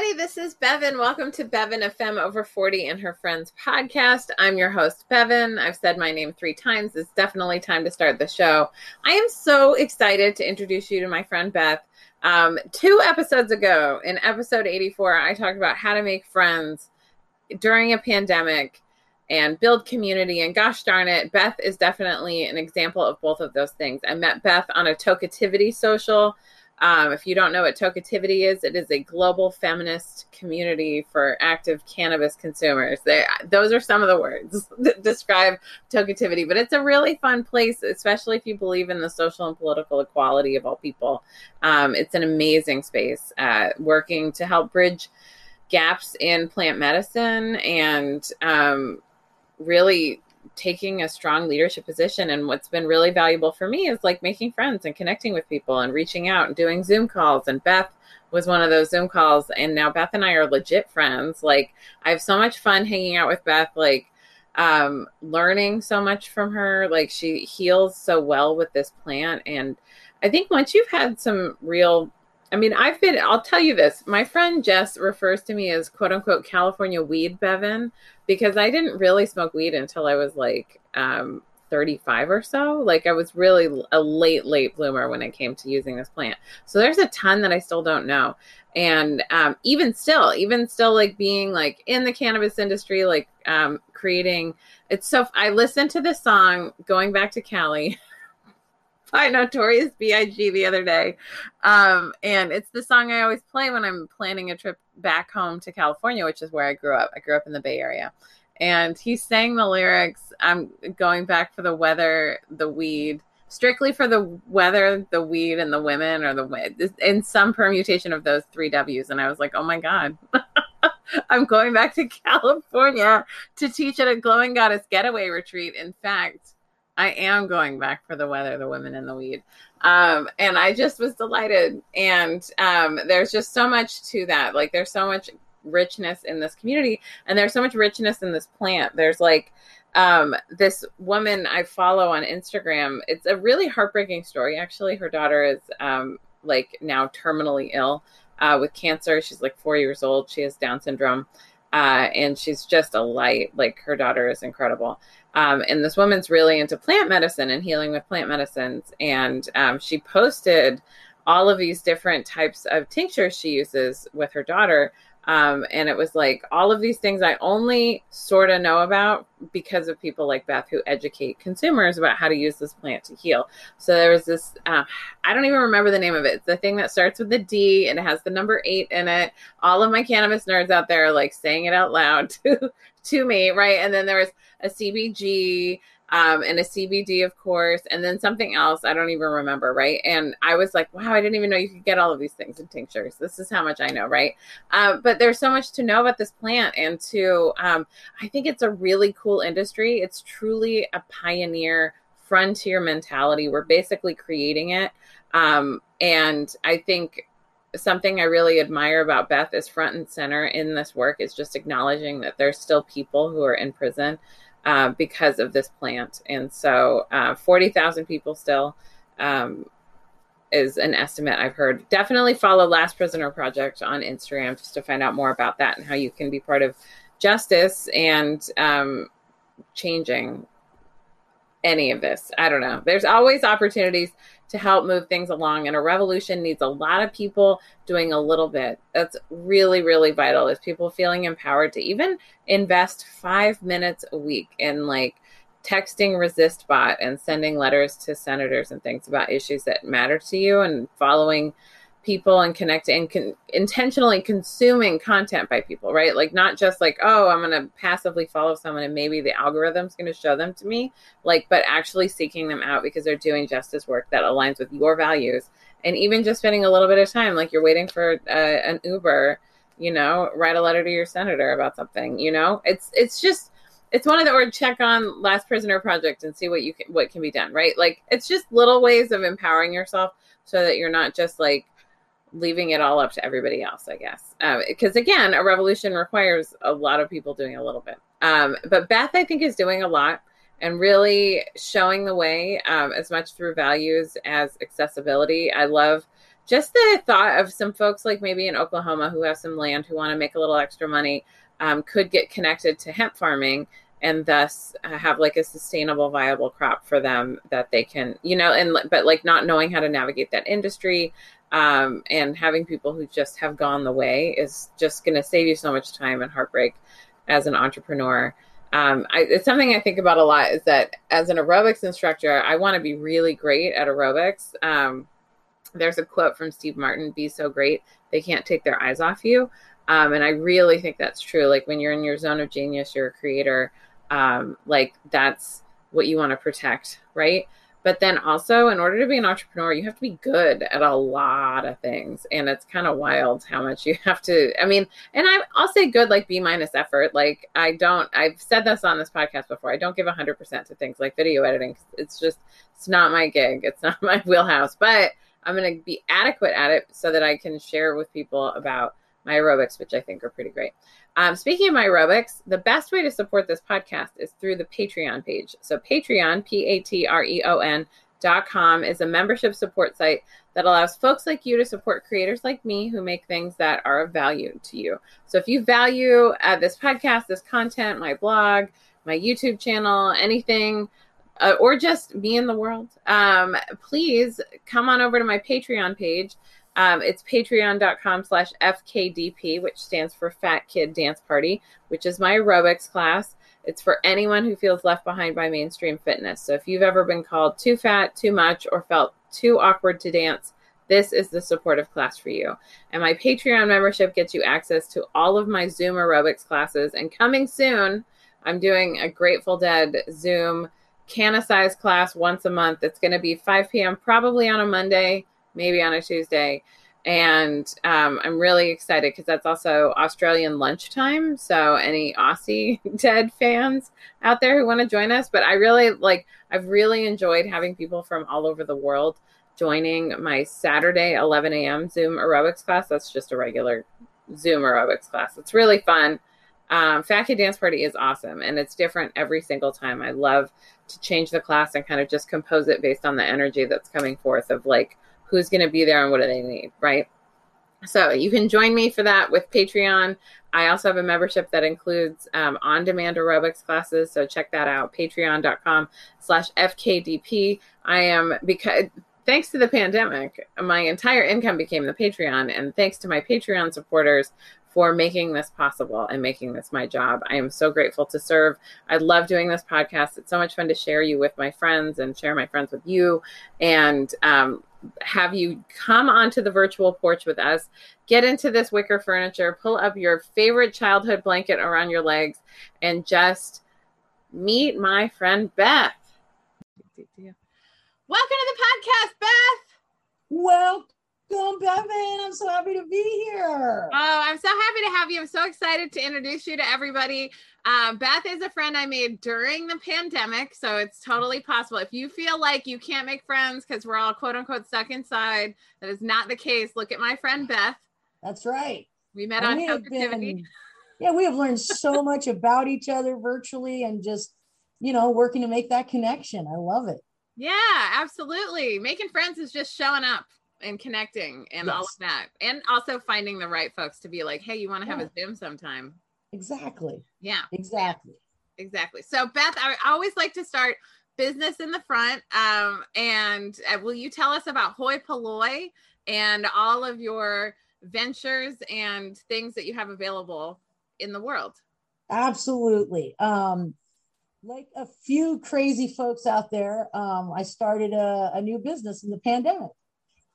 everybody. This is Bevan. Welcome to Bevan, a femme over 40 and her friends podcast. I'm your host, Bevan. I've said my name three times. It's definitely time to start the show. I am so excited to introduce you to my friend Beth. Um, two episodes ago, in episode 84, I talked about how to make friends during a pandemic and build community. And gosh darn it, Beth is definitely an example of both of those things. I met Beth on a Tokeativity social um, if you don't know what Tokeativity is, it is a global feminist community for active cannabis consumers. They, those are some of the words that describe Tokeativity, but it's a really fun place, especially if you believe in the social and political equality of all people. Um, it's an amazing space uh, working to help bridge gaps in plant medicine and um, really taking a strong leadership position. And what's been really valuable for me is like making friends and connecting with people and reaching out and doing Zoom calls. And Beth was one of those Zoom calls. And now Beth and I are legit friends. Like, I have so much fun hanging out with Beth, like, um, learning so much from her. Like, she heals so well with this plant. And I think once you've had some real I mean, I've been, I'll tell you this. My friend Jess refers to me as quote unquote California weed Bevan because I didn't really smoke weed until I was like um, 35 or so. Like I was really a late, late bloomer when it came to using this plant. So there's a ton that I still don't know. And um, even still, even still, like being like in the cannabis industry, like um, creating, it's so, I listened to this song going back to Cali. by Notorious B.I.G. the other day. Um, and it's the song I always play when I'm planning a trip back home to California, which is where I grew up. I grew up in the Bay Area. And he sang the lyrics. I'm going back for the weather, the weed, strictly for the weather, the weed, and the women, or the in some permutation of those three W's. And I was like, oh my God. I'm going back to California to teach at a Glowing Goddess getaway retreat. In fact, I am going back for the weather, the women in the weed. Um, and I just was delighted. And um, there's just so much to that. Like there's so much richness in this community and there's so much richness in this plant. There's like um, this woman I follow on Instagram. It's a really heartbreaking story. Actually, her daughter is um, like now terminally ill uh, with cancer. She's like four years old. She has Down syndrome. Uh, and she's just a light. Like her daughter is incredible. Um, and this woman's really into plant medicine and healing with plant medicines. And um, she posted all of these different types of tinctures she uses with her daughter. Um, and it was like all of these things I only sort of know about because of people like Beth who educate consumers about how to use this plant to heal. So there was this, uh, I don't even remember the name of it. It's the thing that starts with the D and it has the number eight in it. All of my cannabis nerds out there are like saying it out loud to, to me, right? And then there was a CBG um, and a CBD, of course, and then something else I don't even remember, right? And I was like, wow, I didn't even know you could get all of these things in tinctures. This is how much I know, right? Um, but there's so much to know about this plant, and to um, I think it's a really cool industry. It's truly a pioneer frontier mentality. We're basically creating it, um, and I think something I really admire about Beth is front and center in this work is just acknowledging that there's still people who are in prison uh, because of this plant. And so uh, 40,000 people still um, is an estimate I've heard. Definitely follow Last Prisoner Project on Instagram just to find out more about that and how you can be part of justice and um, changing any of this. I don't know. There's always opportunities to help move things along, and a revolution needs a lot of people doing a little bit. That's really, really vital. Is people feeling empowered to even invest five minutes a week in like texting Resistbot and sending letters to senators and things about issues that matter to you and following people and connecting and con- intentionally consuming content by people, right? Like not just like, oh, I'm going to passively follow someone and maybe the algorithm's going to show them to me, like, but actually seeking them out because they're doing justice work that aligns with your values. And even just spending a little bit of time, like you're waiting for uh, an Uber, you know, write a letter to your senator about something, you know, it's, it's just, it's one of the or check on last prisoner project and see what you can what can be done right like it's just little ways of empowering yourself so that you're not just like leaving it all up to everybody else, I guess. Because um, again, a revolution requires a lot of people doing a little bit. Um, but Beth, I think, is doing a lot and really showing the way um, as much through values as accessibility. I love just the thought of some folks like maybe in Oklahoma who have some land who want to make a little extra money um, could get connected to hemp farming and thus have like a sustainable viable crop for them that they can you know and but like not knowing how to navigate that industry um, and having people who just have gone the way is just going to save you so much time and heartbreak as an entrepreneur um, I, it's something I think about a lot is that as an aerobics instructor, I want to be really great at aerobics. Um, there's a quote from Steve Martin be so great, they can't take their eyes off you. Um, and I really think that's true. Like when you're in your zone of genius, you're a creator, um, like that's what you want to protect, right? But then also, in order to be an entrepreneur, you have to be good at a lot of things. And it's kind of wild how much you have to. I mean, and I, I'll say good, like B minus effort. Like, I don't, I've said this on this podcast before. I don't give 100% to things like video editing. It's just, it's not my gig, it's not my wheelhouse. But I'm going to be adequate at it so that I can share with people about my aerobics, which I think are pretty great. Um, speaking of my aerobics, the best way to support this podcast is through the Patreon page. So Patreon, P A T R E O N dot com is a membership support site that allows folks like you to support creators like me who make things that are of value to you. So if you value uh, this podcast, this content, my blog, my YouTube channel, anything, uh, or just me in the world, um, please come on over to my Patreon page. Um, it's patreon.com slash FKDP, which stands for Fat Kid Dance Party, which is my aerobics class. It's for anyone who feels left behind by mainstream fitness. So if you've ever been called too fat, too much, or felt too awkward to dance, this is the supportive class for you. And my Patreon membership gets you access to all of my Zoom aerobics classes. And coming soon, I'm doing a Grateful Dead Zoom Canna-Size class once a month. It's going to be 5 p.m., probably on a Monday maybe on a Tuesday. And um, I'm really excited because that's also Australian lunchtime. So, any Aussie Dead fans out there who want to join us, but I really like, I've really enjoyed having people from all over the world joining my Saturday 11 a.m. Zoom aerobics class. That's just a regular Zoom aerobics class. It's really fun. Um, Fat Kid Dance Party is awesome and it's different every single time. I love to change the class and kind of just compose it based on the energy that's coming forth of like who's going to be there and what do they need, right? So you can join me for that with Patreon. I also have a membership that includes um, on-demand aerobics classes. So check that out, patreon.com slash FKDP. I am, because thanks to the pandemic, my entire income became the Patreon. And thanks to my Patreon supporters for making this possible and making this my job. I am so grateful to serve. I love doing this podcast. It's so much fun to share you with my friends and share my friends with you. And um, have you come onto the virtual porch with us, get into this wicker furniture, pull up your favorite childhood blanket around your legs, and just meet my friend Beth. Welcome to the podcast, Beth. Welcome, Bevan. I'm so happy to be here. Oh, I'm so happy to have you. I'm so excited to introduce you to everybody. Um, Beth is a friend I made during the pandemic, so it's totally possible. If you feel like you can't make friends because we're all quote unquote stuck inside, that is not the case. Look at my friend Beth. That's right. We met and on we been, Yeah, we have learned so much about each other virtually and just, you know, working to make that connection. I love it. Yeah, absolutely. Making friends is just showing up and connecting and yes. all of that. And also finding the right folks to be like, hey, you want to have yeah. a Zoom sometime? Exactly. Yeah. Exactly. Exactly. So, Beth, I always like to start business in the front. Um, and uh, will you tell us about Hoi Polloi and all of your ventures and things that you have available in the world? Absolutely. Um, like a few crazy folks out there, um, I started a, a new business in the pandemic.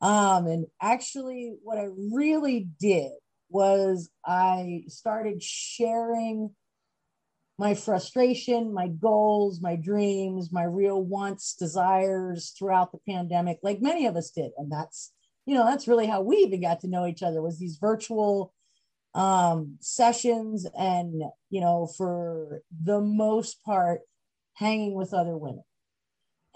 Um, and actually, what I really did was I started sharing my frustration, my goals, my dreams, my real wants, desires throughout the pandemic, like many of us did. And that's, you know, that's really how we even got to know each other was these virtual um, sessions and, you know, for the most part, hanging with other women.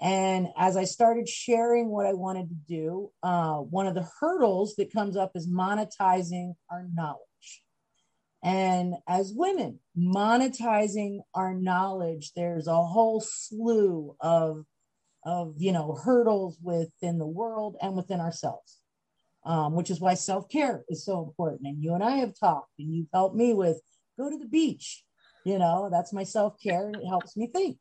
And as I started sharing what I wanted to do, uh, one of the hurdles that comes up is monetizing our knowledge. And as women, monetizing our knowledge, there's a whole slew of, of you know hurdles within the world and within ourselves. um, which is why self care is so important. And you and I have talked, and you've helped me with go to the beach. You know, that's my self care. It helps me think.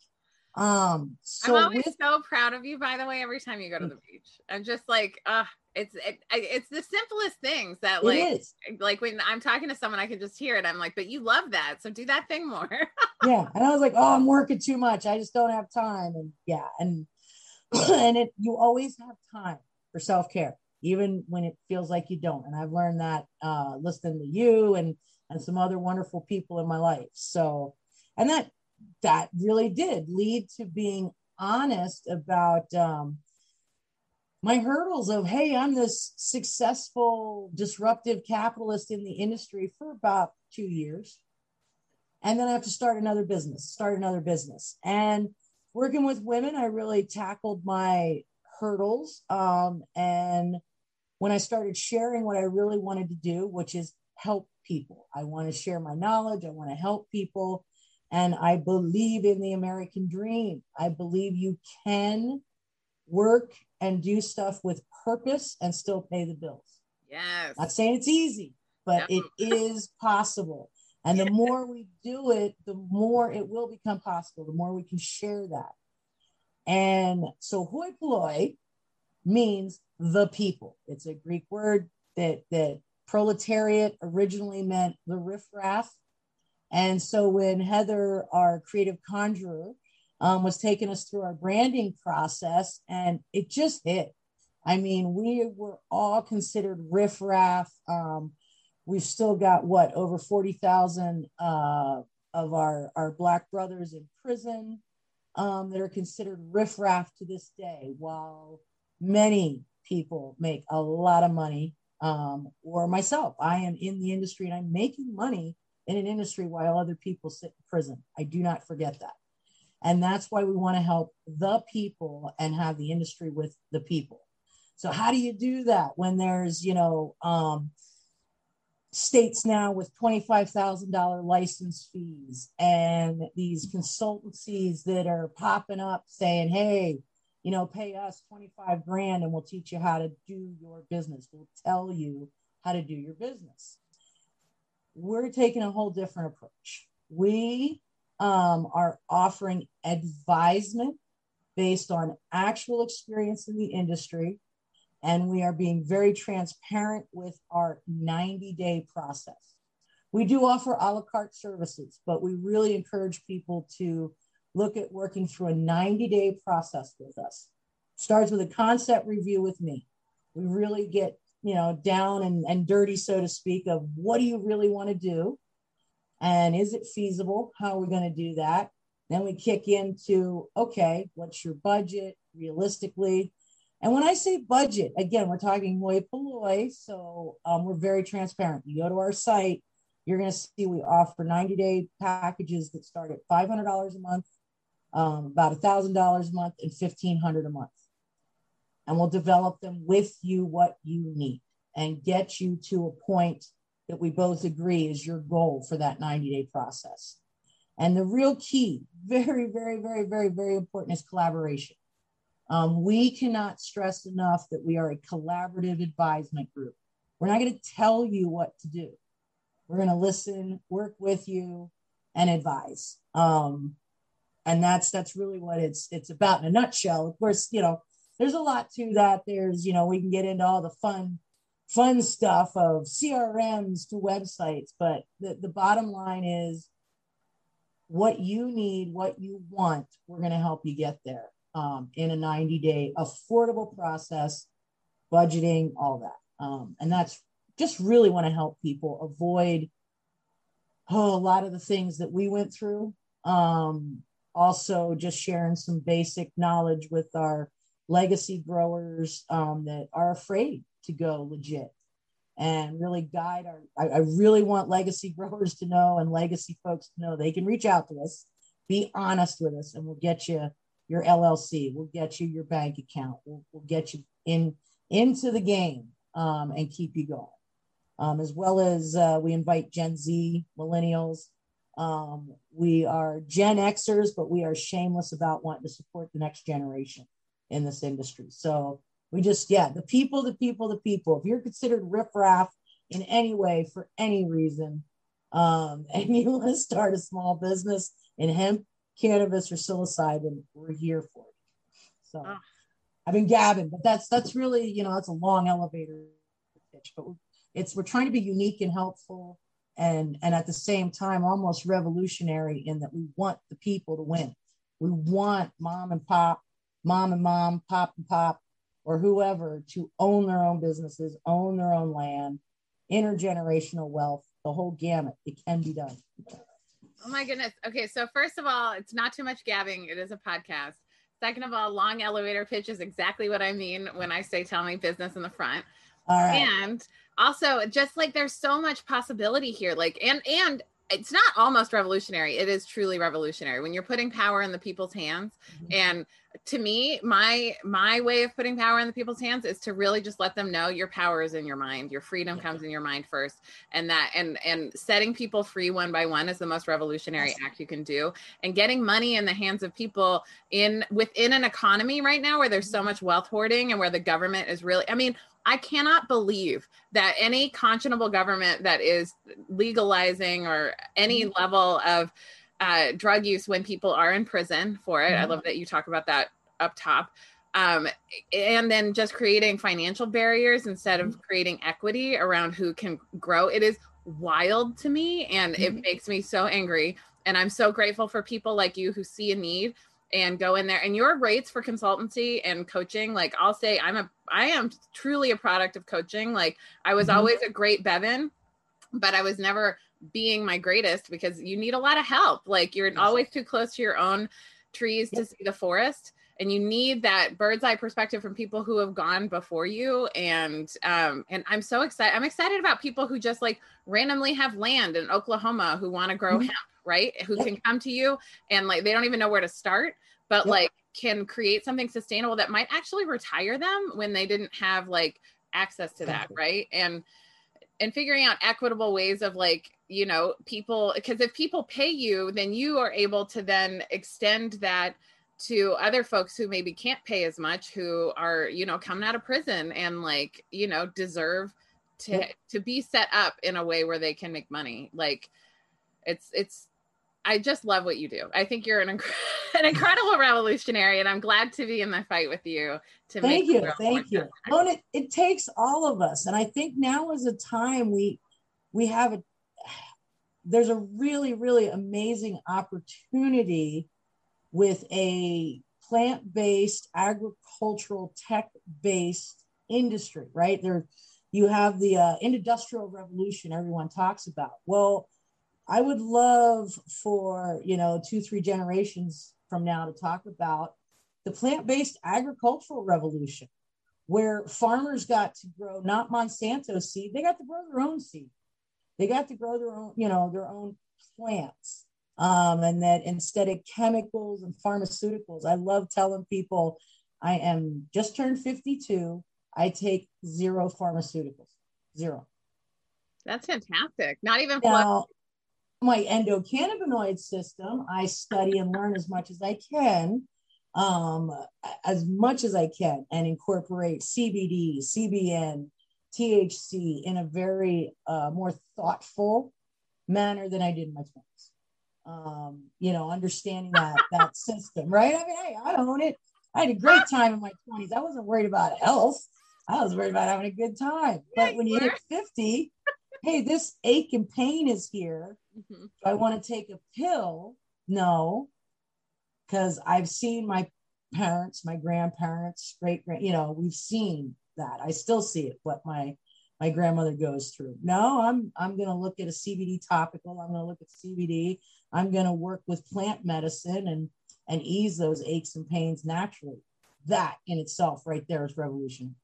Um, so I'm always with- so proud of you, by the way, every time you go to the beach. I'm just like, uh, it's it, it's the simplest things that like like when I'm talking to someone, I can just hear it. I'm like, but you love that, so do that thing more. yeah, and I was like, oh, I'm working too much. I just don't have time, and yeah, and and it you always have time for self care, even when it feels like you don't. And I've learned that uh, listening to you and and some other wonderful people in my life. So, and that that really did lead to being honest about um, my hurdles of hey i'm this successful disruptive capitalist in the industry for about two years. And then i have to start another business start another business. And working with women i really tackled my hurdles um, and when i started sharing what i really wanted to do which is help people. I want to share my knowledge i want to help people and I believe in the American dream. I believe you can work and do stuff with purpose and still pay the bills. Yes. Not saying it's easy, but no. it is possible. And the more we do it, the more it will become possible, the more we can share that. And so hoi polloi means the people. It's a Greek word that that proletariat originally meant the riffraff and so when Heather, our creative conjurer, um, was taking us through our branding process, and it just hit. I mean, we were all considered riffraff. Um, we've still got what over forty thousand uh, of our our black brothers in prison um, that are considered riffraff to this day. While many people make a lot of money, um, or myself, I am in the industry and I'm making money in an industry while other people sit in prison. I do not forget that. And that's why we want to help the people and have the industry with the people. So how do you do that when there's, you know, um, states now with $25,000 license fees and these consultancies that are popping up saying, hey, you know, pay us 25 grand and we'll teach you how to do your business. We'll tell you how to do your business we're taking a whole different approach. We um, are offering advisement based on actual experience in the industry, and we are being very transparent with our 90 day process. We do offer a la carte services, but we really encourage people to look at working through a 90 day process with us. Starts with a concept review with me. We really get you know, down and, and dirty, so to speak, of what do you really want to do? And is it feasible? How are we going to do that? Then we kick into, okay, what's your budget realistically? And when I say budget, again, we're talking hoi polloi. So um, we're very transparent. You go to our site, you're going to see we offer 90 day packages that start at $500 a month, um, about $1,000 a month, and 1,500 a month and we'll develop them with you what you need and get you to a point that we both agree is your goal for that 90 day process. And the real key, very, very, very, very, very important is collaboration. Um, we cannot stress enough that we are a collaborative advisement group. We're not going to tell you what to do. We're going to listen, work with you, and advise. Um, and that's that's really what it's it's about in a nutshell. Of course, you know, there's a lot to that. There's, you know, we can get into all the fun, fun stuff of CRMs to websites, but the, the bottom line is what you need, what you want, we're going to help you get there um, in a 90 day affordable process, budgeting, all that. Um, and that's just really want to help people avoid oh, a lot of the things that we went through. Um, also, just sharing some basic knowledge with our legacy growers um, that are afraid to go legit and really guide our I, I, really want legacy growers to know and legacy folks to know they can reach out to us be honest with us and we'll get you your llc we'll get you your bank account we'll, we'll get you in into the game um, and keep you going. Um, as well as uh, we invite gen z millennials. Um, we are gen xers but we are shameless about wanting to support the next generation in this industry. So We just, yeah, the people, the people, the people. If you're considered riffraff in any way for any reason, um, and you want to start a small business in hemp, cannabis, or psilocybin, we're here for it. So oh. I've been gabbing, but that's that's really, you know, that's a long elevator pitch, but it's we're trying to be unique and helpful and and at the same time almost revolutionary in that we want the people to win. We want mom and pop, mom and mom, pop and pop, or whoever to own their own businesses, own their own land, intergenerational wealth, the whole gamut. It can be done. Oh my goodness. Okay, so first of all, it's not too much gabbing. It is a podcast. Second of all, long elevator pitch is exactly what I mean when I say tell me business in the front. Right. And also just like there's so much possibility here. Like and and it's not almost revolutionary it is truly revolutionary when you're putting power in the people's hands mm-hmm. and to me my my way of putting power in the people's hands is to really just let them know your power is in your mind. Your freedom comes in your mind first. And that and and setting people free one by one is the most revolutionary act you can do. And getting money in the hands of people in within an economy right now where there's so much wealth hoarding and where the government is really i mean I cannot believe that any conscionable government that is legalizing or any mm-hmm. level of uh, drug use when people are in prison for it. Mm-hmm. I love that you talk about that up top. Um, and then just creating financial barriers instead of mm-hmm. creating equity around who can grow. It is wild to me and mm-hmm. it makes me so angry. And I'm so grateful for people like you who see a need and go in there and your rates for consultancy and coaching like i'll say i'm a i am truly a product of coaching like i was mm-hmm. always a great bevan but i was never being my greatest because you need a lot of help like you're yes. always too close to your own trees to see the forest and you need that bird's eye perspective from people who have gone before you and um and i'm so excited i'm excited about people who just like randomly have land in oklahoma who want to grow mm-hmm. hemp right? Who yep. can come to you and like they don't even know where to start, but yep. like can create something sustainable that might actually retire them when they didn't have like access to that, right? And and figuring out equitable ways of like you know people because if people pay you then you are able to then extend that to other folks who maybe can't pay as much who are you know coming out of prison and like you know deserve to to be set up in a way where they can make money. Like it's it's I just love what you do. I think you're an, inc- an incredible revolutionary, and I'm glad to be in the fight with you. To thank you, thank you. Well, it, it takes all of us, and I think now is a time we we have a there's a really really amazing opportunity with a plant-based agricultural tech-based industry right there you have the uh, industrial revolution everyone talks about well I would love for, you know, two, three generations from now to talk about the plant based agricultural revolution, where farmers got to grow not Monsanto seed, they got to grow their own seed. They got to grow their own, you know, their own plants. Um, and that instead of chemicals and pharmaceuticals, I love telling people I am just turned 52. I take zero pharmaceuticals, zero. That's fantastic. Not even now, my endocannabinoid system, I study and learn as much as I can, um, as much as I can, and incorporate CBD, CBN, THC in a very uh, more thoughtful manner than I did in my 20s. Um, you know, understanding that that system, right? I mean, hey, I own it. I had a great time in my 20s. I wasn't worried about health. I was worried about having a good time. But when you hit 50, hey, this ache and pain is here. Mm-hmm. Do I want to take a pill? No, because I've seen my parents, my grandparents, great grand, you know, we've seen that. I still see it, what my my grandmother goes through. No, I'm I'm going to look at a CBD topical. I'm going to look at CBD. I'm going to work with plant medicine and and ease those aches and pains naturally. That in itself, right there, is revolution.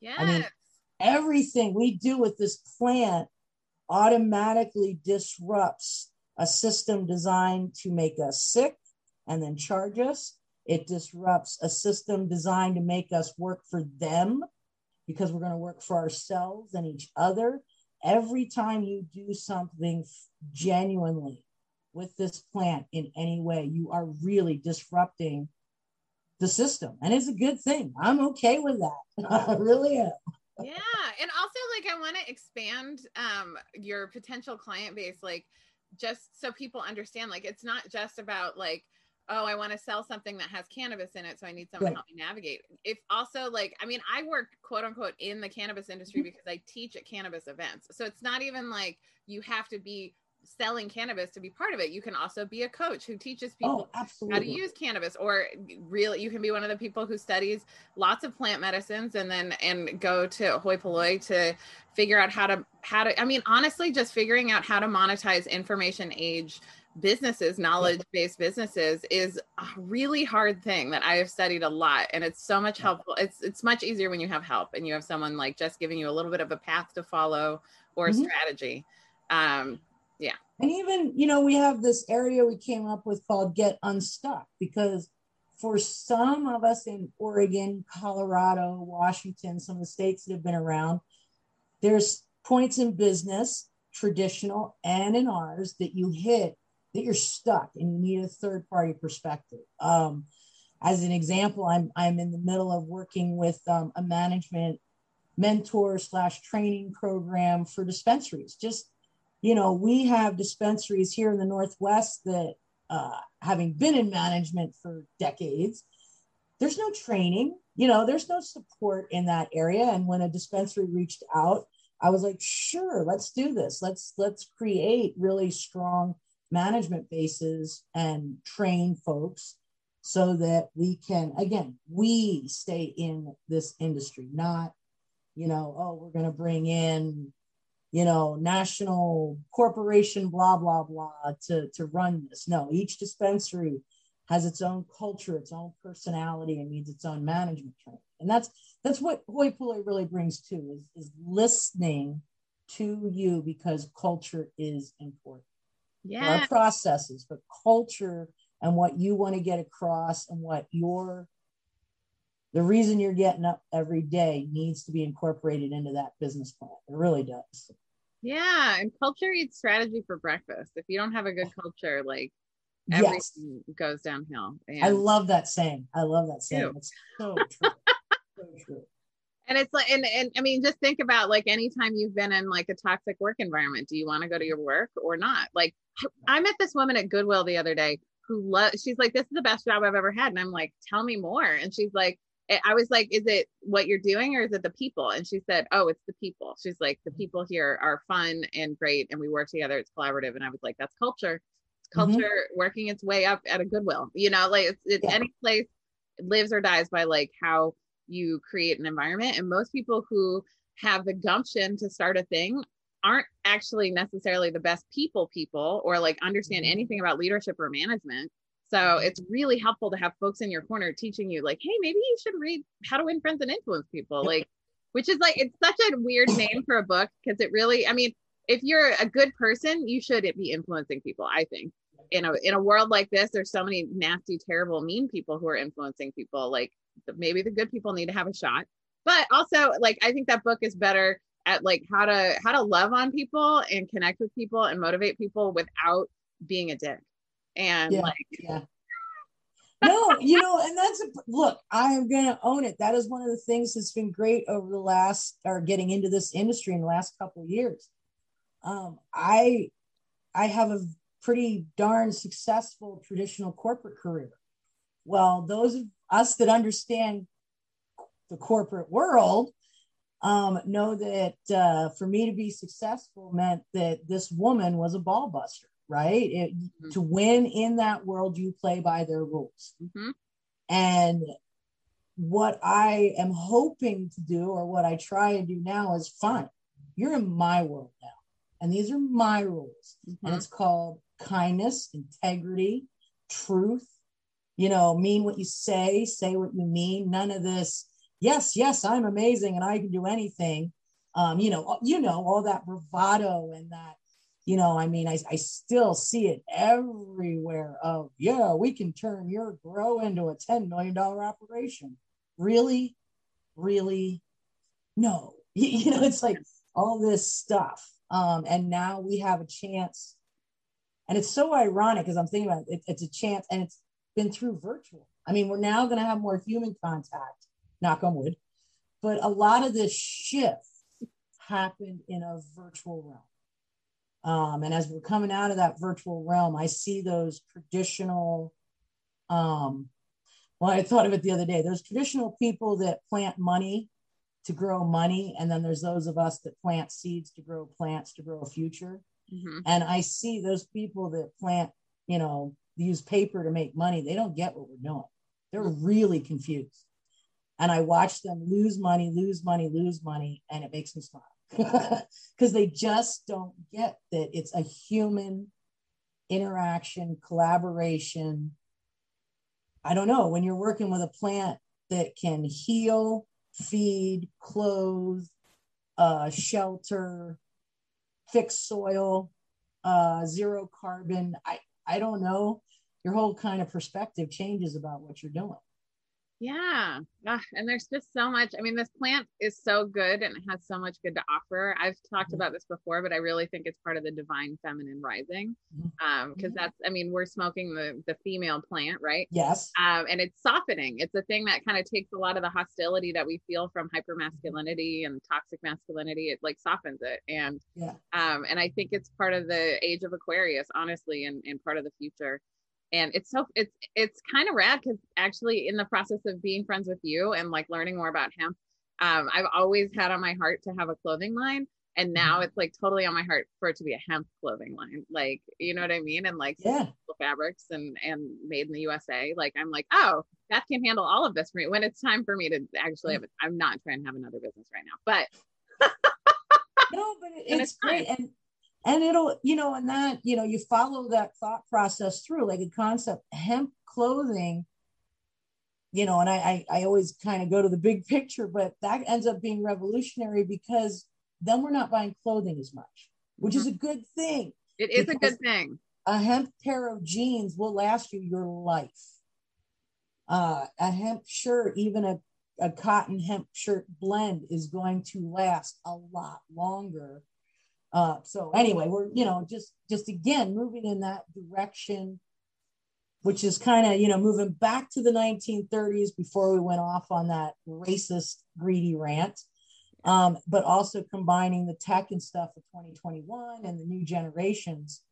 Yeah. I mean, everything we do with this plant automatically disrupts a system designed to make us sick and then charge us. It disrupts a system designed to make us work for them because we're going to work for ourselves and each other. Every time you do something genuinely with this plant in any way, you are really disrupting the system and it's a good thing i'm okay with that i really am yeah and also like i want to expand um your potential client base like just so people understand like it's not just about like oh i want to sell something that has cannabis in it so i need someone right. to help me navigate if also like i mean i work quote unquote in the cannabis industry mm-hmm. because i teach at cannabis events so it's not even like you have to be selling cannabis to be part of it. You can also be a coach who teaches people oh, how to use cannabis or really you can be one of the people who studies lots of plant medicines and then and go to hoi polloi to figure out how to how to I mean honestly just figuring out how to monetize information age businesses knowledge based businesses is a really hard thing that i have studied a lot and it's so much helpful it's it's much easier when you have help and you have someone like just giving you a little bit of a path to follow or mm-hmm. strategy um. And even, you know, we have this area we came up with called Get Unstuck because for some of us in Oregon, Colorado, Washington, some of the states that have been around, there's points in business, traditional and in ours, that you hit that you're stuck and you need a third party perspective. Um, as an example, I'm I'm in the middle of working with um, a management mentor slash training program for dispensaries, just you know, we have dispensaries here in the Northwest that, uh, having been in management for decades, there's no training, you know, there's no support in that area. And when a dispensary reached out, I was like, sure, let's do this. Let's let's create really strong management bases and train folks so that we can again we stay in this industry not you know oh we're going to bring in you know, national corporation, blah, blah, blah, to, to run this. No, each dispensary has its own culture, its own personality, and needs its own management training. And that's that's what Hoi Polloi really brings to is, is listening to you because culture is important. Yeah. Our processes, but culture and what you want to get across and what your the reason you're getting up every day needs to be incorporated into that business plan. It really does. Yeah, and culture eats strategy for breakfast. If you don't have a good culture, like everything yes. goes downhill. And I love that saying. I love that saying. It's so true. so true. And it's like, and, and I mean, just think about like anytime you've been in like a toxic work environment, do you want to go to your work or not? Like, I met this woman at Goodwill the other day who loves, she's like, this is the best job I've ever had. And I'm like, tell me more. And she's like, I was like, is it what you're doing or is it the people? And she said, oh, it's the people. She's like, the people here are fun and great and we work together. It's collaborative. And I was like, that's culture. It's mm-hmm. culture mm-hmm. working its way up at a Goodwill. You know, like it's, it's yeah. any place lives or dies by like how you create an environment. And most people who have the gumption to start a thing aren't actually necessarily the best people people or like understand mm-hmm. anything about leadership or management so it's really helpful to have folks in your corner teaching you, like, hey, maybe you should read How to Win Friends and Influence People. Like, which is like, it's such a weird name for a book because it really, I mean, if you're a good person, you should be influencing people, I think. In a, in a world like this, there's so many nasty, terrible, mean people who are influencing people. Like, maybe the good people need to have a shot. But also, like, I think that book is better at like how to how to love on people and connect with people and motivate people without being a dick and yeah, like yeah. No you know and that's a look i am going to own it. That is one of the things that's been great over the last or getting into this industry in the last couple of years. Um, i i have a pretty darn successful traditional corporate career. Well those of us that understand the corporate world um, know that uh, for me to be successful meant that this woman was a ball buster right? It, mm-hmm. To win in that world, you play by their rules. Mm-hmm. And what I am hoping to do, or what I try and do now, is fine. You're in my world now, and these are my rules, mm-hmm. and it's called kindness, integrity, truth. You know, mean what you say, say what you mean. None of this. Yes, yes, I'm amazing and I can do anything. Um, you know, you know all that bravado and that you know, I mean, I, I still see it everywhere of, yeah, we can turn your grow into a $10 million operation. Really? Really? No. You know, it's like all this stuff. Um, and now we have a chance. And it's so ironic because I'm thinking about it, it's a chance and it's been through virtual. I mean, we're now going to have more human contact, knock on wood, but a lot of this shift happened in a virtual realm. Um, and as we're coming out of that virtual realm, I see those traditional, um, well, I thought of it the other day. There's traditional people that plant money to grow money, and then there's those of us that plant seeds to grow plants to grow a future. Mm-hmm. And I see those people that plant, you know, use paper to make money. They don't get what we're doing. They're really confused. And I watch them lose money, lose money, lose money, and it makes me smile because they just don't get that it's a human interaction, collaboration. I don't know, when you're working with a plant that can heal, feed, clothe, uh, shelter, fix soil, uh, zero carbon, I, I don't know. Your whole kind of perspective changes about what you're doing. Yeah. Ah, and there's just so much. I mean, this plant is so good and it has so much good to offer. I've talked mm-hmm. about this before, but I really think it's part of the divine feminine rising. Mm-hmm. Um, because mm-hmm. that's I mean, we're smoking the the female plant, right? Yes. Um, and it's softening. It's a thing that kind of takes a lot of the hostility that we feel from hypermasculinity and toxic masculinity. It like softens it. And yeah. um, and I think it's part of the age of Aquarius, honestly, and, and part of the future and it's so it's it's kind of rad because actually in the process of being friends with you and like learning more about him um, i've always had on my heart to have a clothing line and now mm-hmm. it's like totally on my heart for it to be a hemp clothing line like you know what i mean and like yeah. fabrics and and made in the usa like i'm like oh that can handle all of this for me when it's time for me to actually have it i'm not trying to have another business right now but no but it's, it's great and and it'll you know and that you know you follow that thought process through like a concept hemp clothing you know and i i, I always kind of go to the big picture but that ends up being revolutionary because then we're not buying clothing as much which mm-hmm. is a good thing it is a good thing a hemp pair of jeans will last you your life uh, a hemp shirt even a, a cotton hemp shirt blend is going to last a lot longer uh, so anyway, we're you know just just again moving in that direction, which is kind of you know moving back to the 1930s before we went off on that racist greedy rant, um, but also combining the tech and stuff of 2021 and the new generations.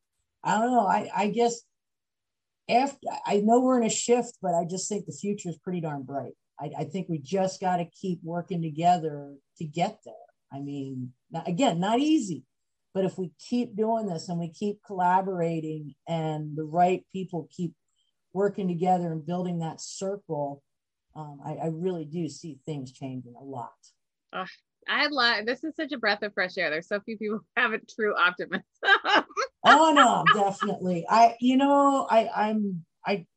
I don't know. I I guess after I know we're in a shift, but I just think the future is pretty darn bright. I, I think we just got to keep working together to get there. I mean, again, not easy but if we keep doing this and we keep collaborating and the right people keep working together and building that circle, um, I, I, really do see things changing a lot. Oh, I love this is such a breath of fresh air. There's so few people who have a true optimism. oh no, definitely. I you know, I I'm I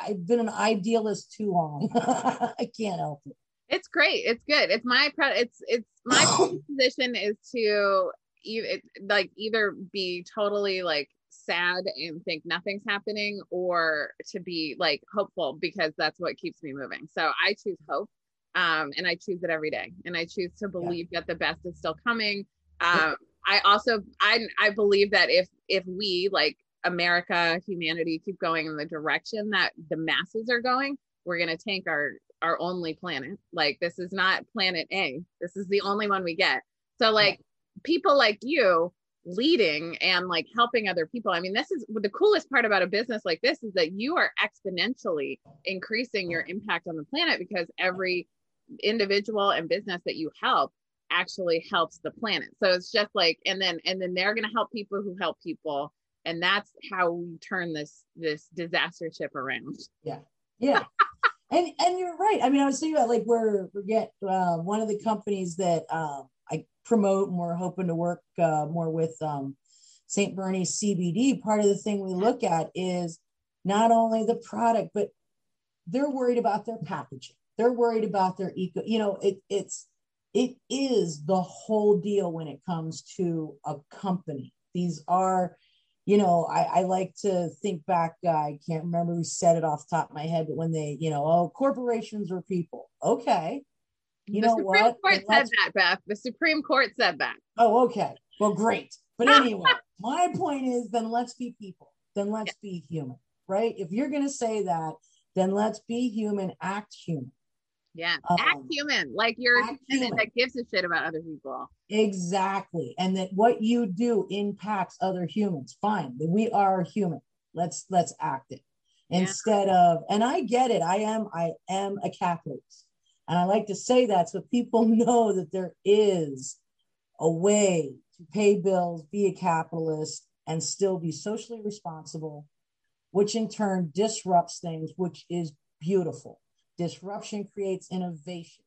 I've been an idealist too long. I can't help it. It's great. It's good. It's my it's it's my position is to it, like either be totally like sad and think nothing's happening or to be like hopeful because that's what keeps me moving. So I choose hope. Um, and I choose it every day. And I choose to believe yeah. that the best is still coming. Um, I also I I believe that if if we like America, humanity keep going in the direction that the masses are going, we're gonna tank our our only planet. Like this is not planet A. This is the only one we get. So like people like you leading and like helping other people. I mean, this is the coolest part about a business like this is that you are exponentially increasing your impact on the planet because every individual and business that you help actually helps the planet. So it's just like and then and then they're going to help people who help people and that's how we turn this this disaster ship around. Yeah. Yeah. and and you're right. I mean, I was thinking about like we're we're get uh, one of the companies that um promote and we're hoping to work uh, more with um, St. Bernie's CBD. Part of the thing we look at is not only the product, but they're worried about their packaging. They're worried about their eco. You know, it, it's it is the whole deal when it comes to a company. These are, you know, I, I like to think back. Uh, I can't remember who said it off top of my head, but when they, you know, oh, corporations are people. Okay, you the know Supreme what? Court said that, Beth. The Supreme Court said that. Oh, okay. Well, great. But anyway, my point is then let's be people. Then let's yeah. be human, right? If you're going to say that, then let's be human, act human. Yeah, um, act human, like you're human, human that gives a shit about other people. Exactly, and that what you do impacts other humans. Fine, we are human. Let's let's act it yeah. instead of. And I get it. I am I am a capitalist, and I like to say that so people know that there is a way to pay bills, be a capitalist, and still be socially responsible, which in turn disrupts things, which is beautiful. Disruption creates innovation.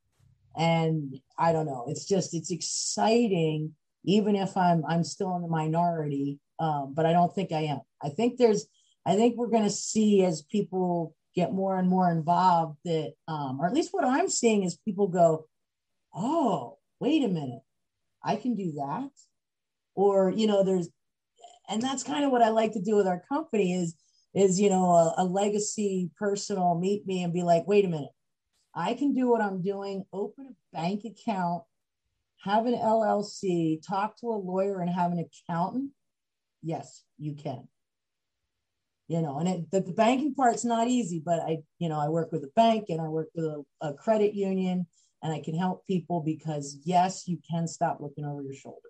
And i don't know it's just it's exciting even if i'm i'm still in the minority um, but i don't think i am. I think there's i think we're going to see as people get more and more involved that um, or at least what i'm seeing is people go oh wait a minute. I can do that. Or you know there's and that's kind of what i like to do with our company is is you know a, a legacy personal meet me and be like wait a minute. I can do what i'm doing. Open a bank account have an llc talk to a lawyer and have an accountant. Yes you can you know and it, the, the banking part's not easy but i you know i work with a bank and i work with a, a credit union and i can help people because yes you can stop looking over your shoulder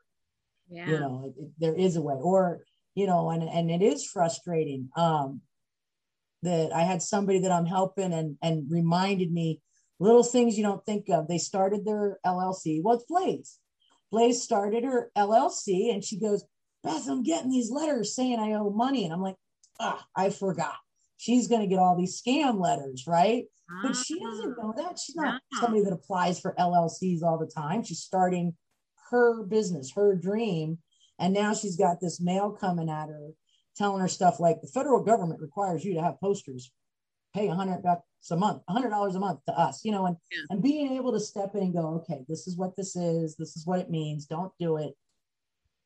yeah. you know it, it, there is a way or you know, and and it is frustrating. Um, that I had somebody that I'm helping and and reminded me little things you don't think of. They started their LLC. Well, it's Blaze. Blaze started her LLC, and she goes, Beth, I'm getting these letters saying I owe money, and I'm like, ah, I forgot. She's going to get all these scam letters, right? But she doesn't know that. She's not somebody that applies for LLCs all the time. She's starting her business, her dream, and now she's got this mail coming at her telling her stuff like the federal government requires you to have posters, pay a hundred bucks a month, a hundred dollars a month to us, you know, and, yeah. and being able to step in and go, okay, this is what this is, this is what it means, don't do it.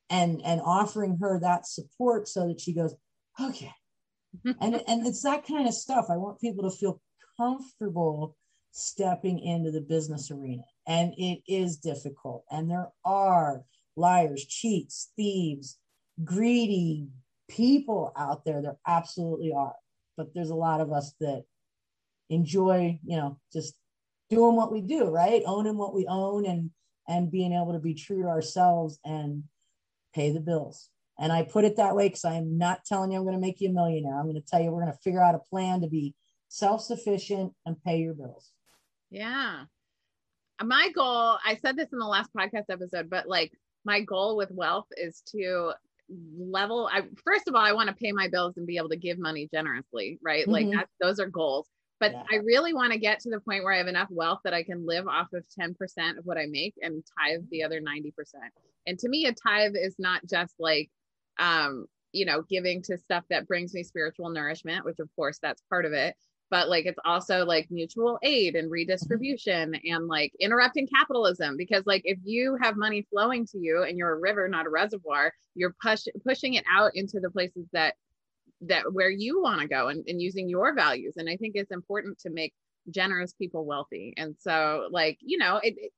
And and offering her that support so that she goes, okay. And and it's that kind of stuff. I want people to feel comfortable stepping into the business arena. And it is difficult. And there are liars, cheats, thieves, greedy people out there. There absolutely are. But there's a lot of us that enjoy, you know, just doing what we do, right? Owning what we own and and being able to be true to ourselves and pay the bills. And I put it that way because I'm not telling you I'm going to make you a millionaire. I'm going to tell you we're going to figure out a plan to be self sufficient and pay your bills. Yeah. My goal, I said this in the last podcast episode, but like my goal with wealth is to level I first of all I want to pay my bills and be able to give money generously, right? Mm-hmm. Like those are goals. But yeah. I really want to get to the point where I have enough wealth that I can live off of 10% of what I make and tithe the other 90%. And to me a tithe is not just like um you know giving to stuff that brings me spiritual nourishment, which of course that's part of it, but like it's also like mutual aid and redistribution and like interrupting capitalism because like if you have money flowing to you and you're a river not a reservoir you're push, pushing it out into the places that that where you want to go and, and using your values. And i think it's important to make generous people wealthy. And so like you know it, it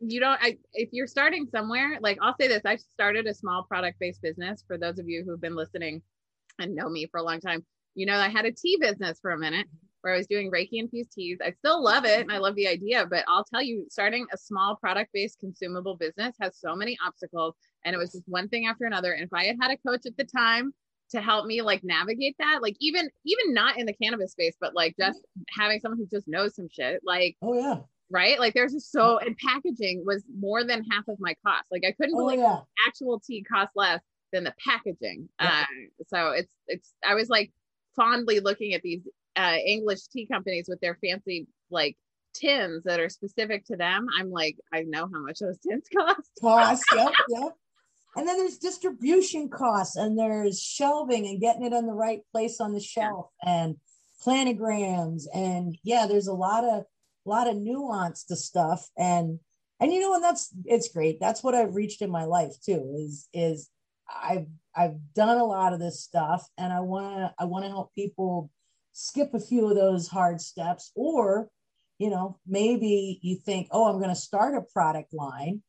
you don't I, if you're starting somewhere like i'll say this i started a small product based business for those of you who've been listening and know me for a long time you know, I had a tea business for a minute where I was doing Reiki infused teas. I still love it and I love the idea, but I'll tell you, starting a small product based consumable business has so many obstacles. And it was just one thing after another. And if I had had a coach at the time to help me like navigate that, like even, even not in the cannabis space, but like just mm-hmm. having someone who just knows some shit, like, oh, yeah. Right. Like there's just so, and packaging was more than half of my cost. Like I couldn't oh, believe yeah. actual tea cost less than the packaging. Yeah. Uh, so it's, it's, I was like, fondly looking at these uh, English tea companies with their fancy like tins that are specific to them. I'm like, I know how much those tins cost. Cost, yep, yep. And then there's distribution costs, and there's shelving and getting it on the right place on the shelf, yeah. and planograms, and yeah, there's a lot of a lot of nuance to stuff, and and you know, and that's it's great. That's what I've reached in my life too. Is is I've I've done a lot of this stuff and I want to I want to help people skip a few of those hard steps or you know maybe you think oh I'm going to start a product line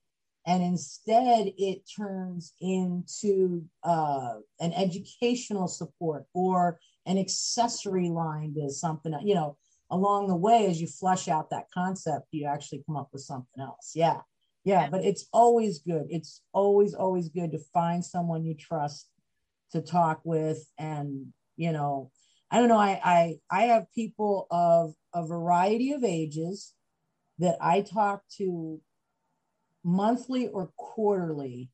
and instead it turns into uh, an educational support or an accessory line to something you know along the way as you flush out that concept you actually come up with something else. Yeah. Yeah but it's always good. It's always always good to find someone you trust to talk with. And you know i don't know i i, I have people of a variety of ages that i talk to monthly or quarterly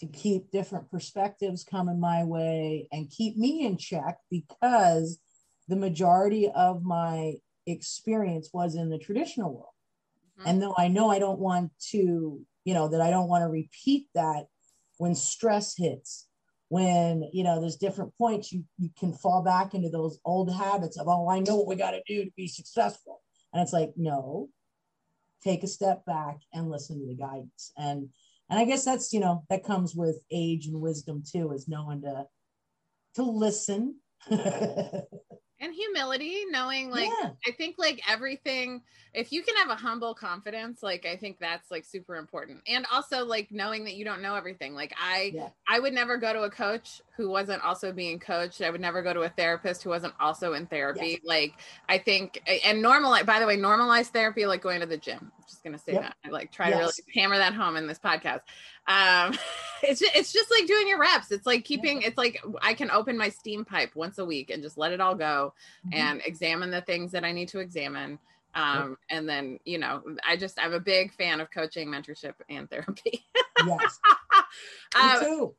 to keep different perspectives coming my way and keep me in check because the majority of my experience was in the traditional world. Mm-hmm. And though I know I don't want to, you know, that I don't want to repeat that when stress hits, when, you know, there's different points, you, you can fall back into those old habits of, oh, I know what we got to do to be successful. And it's like, no, take a step back and listen to the guidance. And and I guess that's, you know, that comes with age and wisdom too, is knowing to to listen and humility knowing like yeah. i think like everything if you can have a humble confidence like i think that's like super important and also like knowing that you don't know everything like i yeah. i would never go to a coach who wasn't also being coached i would never go to a therapist who wasn't also in therapy yes. like i think and normalize by the way normalize therapy like going to the gym i'm just gonna say yep. that i like try yes. to really hammer that home in this podcast um it's just, it's just like doing your reps. It's like keeping it's like i can open my steam pipe once a week and just let it all go mm-hmm. and examine the things that i need to examine. Um and then you know i just i'm a big fan of coaching mentorship and therapy. Yes. Um, Me too.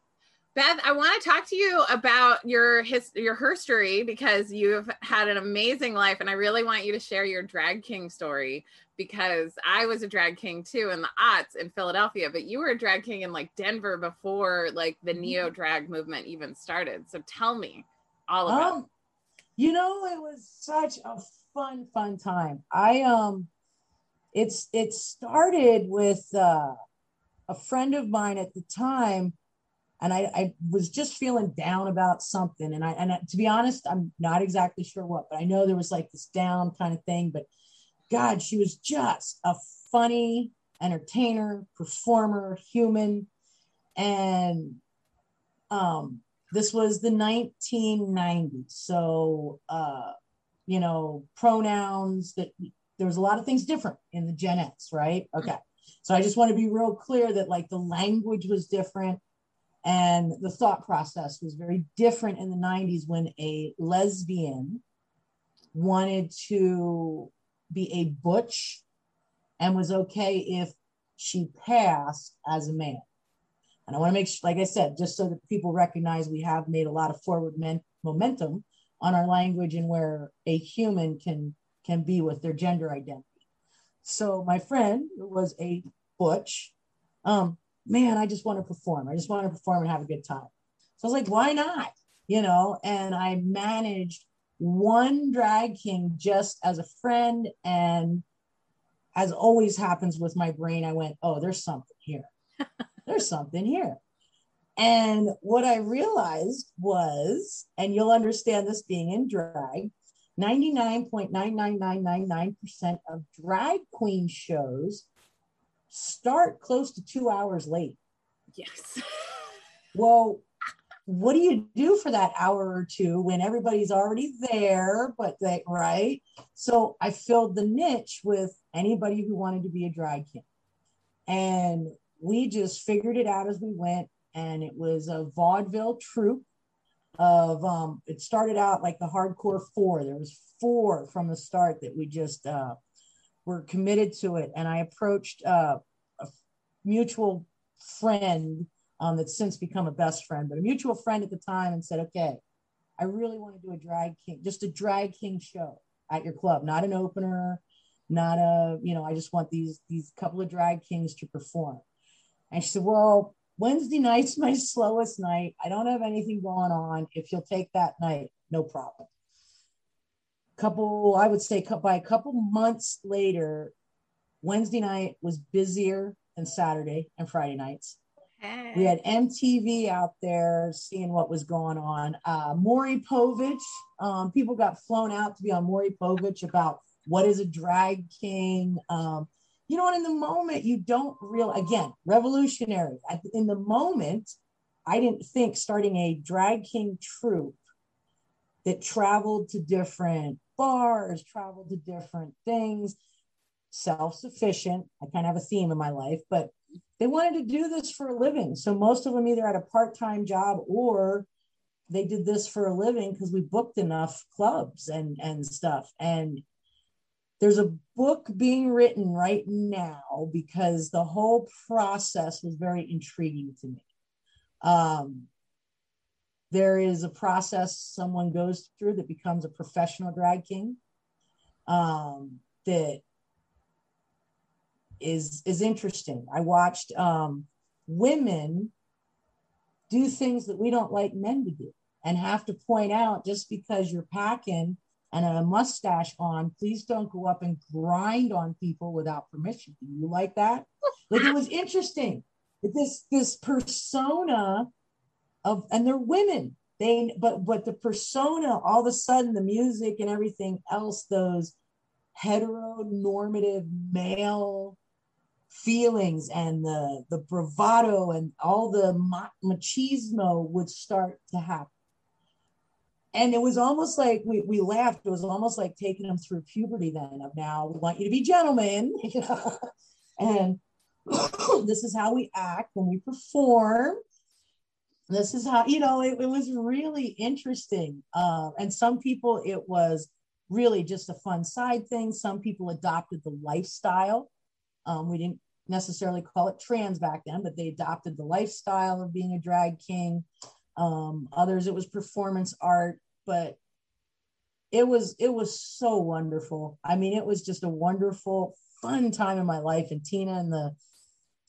Beth, I want to talk to you about your his your history because you've had an amazing life, and I really want you to share your drag king story because I was a drag king too in the aughts in Philadelphia, but you were a drag king in like Denver before like the mm-hmm. neo drag movement even started. So tell me all about um. You know, it was such a fun, fun time. I um it's it started with uh a friend of mine at the time and I, I was just feeling down about something and I and to be honest I'm not exactly sure what but I know there was like this down kind of thing but God, she was just a funny entertainer, performer, human. And um, this was the 1990s. So, uh, you know, pronouns that there was a lot of things different in the Gen X, right? Okay. So I just want to be real clear that like the language was different and the thought process was very different in the 90s when a lesbian wanted to be a butch and was okay if she passed as a man. And I want to make sure, like I said, just so that people recognize we have made a lot of forward men- momentum on our language and where a human can can be with their gender identity. So my friend was a butch. Um, man, I just want to perform. I just want to perform and have a good time. So I was like, why not? You know, and I managed one drag king just as a friend. And as always happens with my brain, I went, oh, there's something here. there's something here. And what I realized was, and you'll understand this being in drag, 99.99999% of drag queen shows start close to two hours late. Yes. well, what do you do for that hour or two when everybody's already there but they right so i filled the niche with anybody who wanted to be a drag king and we just figured it out as we went and it was a vaudeville troupe of um it started out like the hardcore four there was four from the start that we just uh were committed to it and i approached uh a mutual friend um, that's since become a best friend, but a mutual friend at the time, and said, "Okay, I really want to do a drag king, just a drag king show at your club, not an opener, not a, you know, I just want these these couple of drag kings to perform." And she said, "Well, Wednesday night's my slowest night. I don't have anything going on. If you'll take that night, no problem." Couple, I would say, by a couple months later, Wednesday night was busier than Saturday and Friday nights. We had MTV out there seeing what was going on. Uh, Maury Povich, um, people got flown out to be on Maury Povich about what is a drag king. Um, you know, and in the moment, you don't real again, revolutionary. In the moment, I didn't think starting a drag king troupe that traveled to different bars, traveled to different things, self sufficient. I kind of have a theme in my life, but they wanted to do this for a living. So most of them either had a part time job or they did this for a living because we booked enough clubs and and stuff and there's a book being written right now because the whole process was very intriguing to me um, there is a process someone goes through that becomes a professional drag king um, that is is interesting i watched um, women do things that we don't like men to do and have to point out just because you're packing and a mustache on, please don't go up and grind on people without permission. Do you like that? like it was interesting. This this persona of and they're women. They but but the persona, all of a sudden the music and everything else, those heteronormative male feelings and the the bravado and all the machismo would start to happen. And it was almost like we, we laughed. It was almost like taking them through puberty then of now we want you to be gentlemen you know? And this is how we act when we perform this is how you know it, it was really interesting uh, and some people it was really just a fun side thing some people adopted the lifestyle um, we didn't necessarily call it trans back then, but they adopted the lifestyle of being a drag king. Um, others, it was performance art, but it was it was so wonderful. I mean, it was just a wonderful, fun time in my life. And Tina and the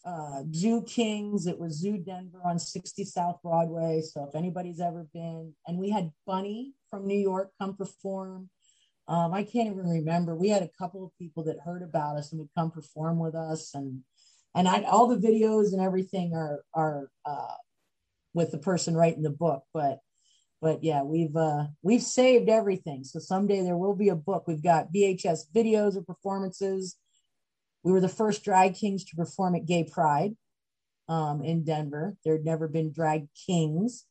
uh, Zoo Kings, it was Zoo Denver on 60 South Broadway. So if anybody's ever been, and we had Bunny from New York come perform. Um, I can't even remember. We had a couple of people that heard about us and would come perform with us, and and I, all the videos and everything are are uh, with the person writing the book. But but yeah, we've uh, we've saved everything. So someday there will be a book. We've got VHS videos of performances. We were the first drag kings to perform at Gay Pride um, in Denver. There had never been drag kings.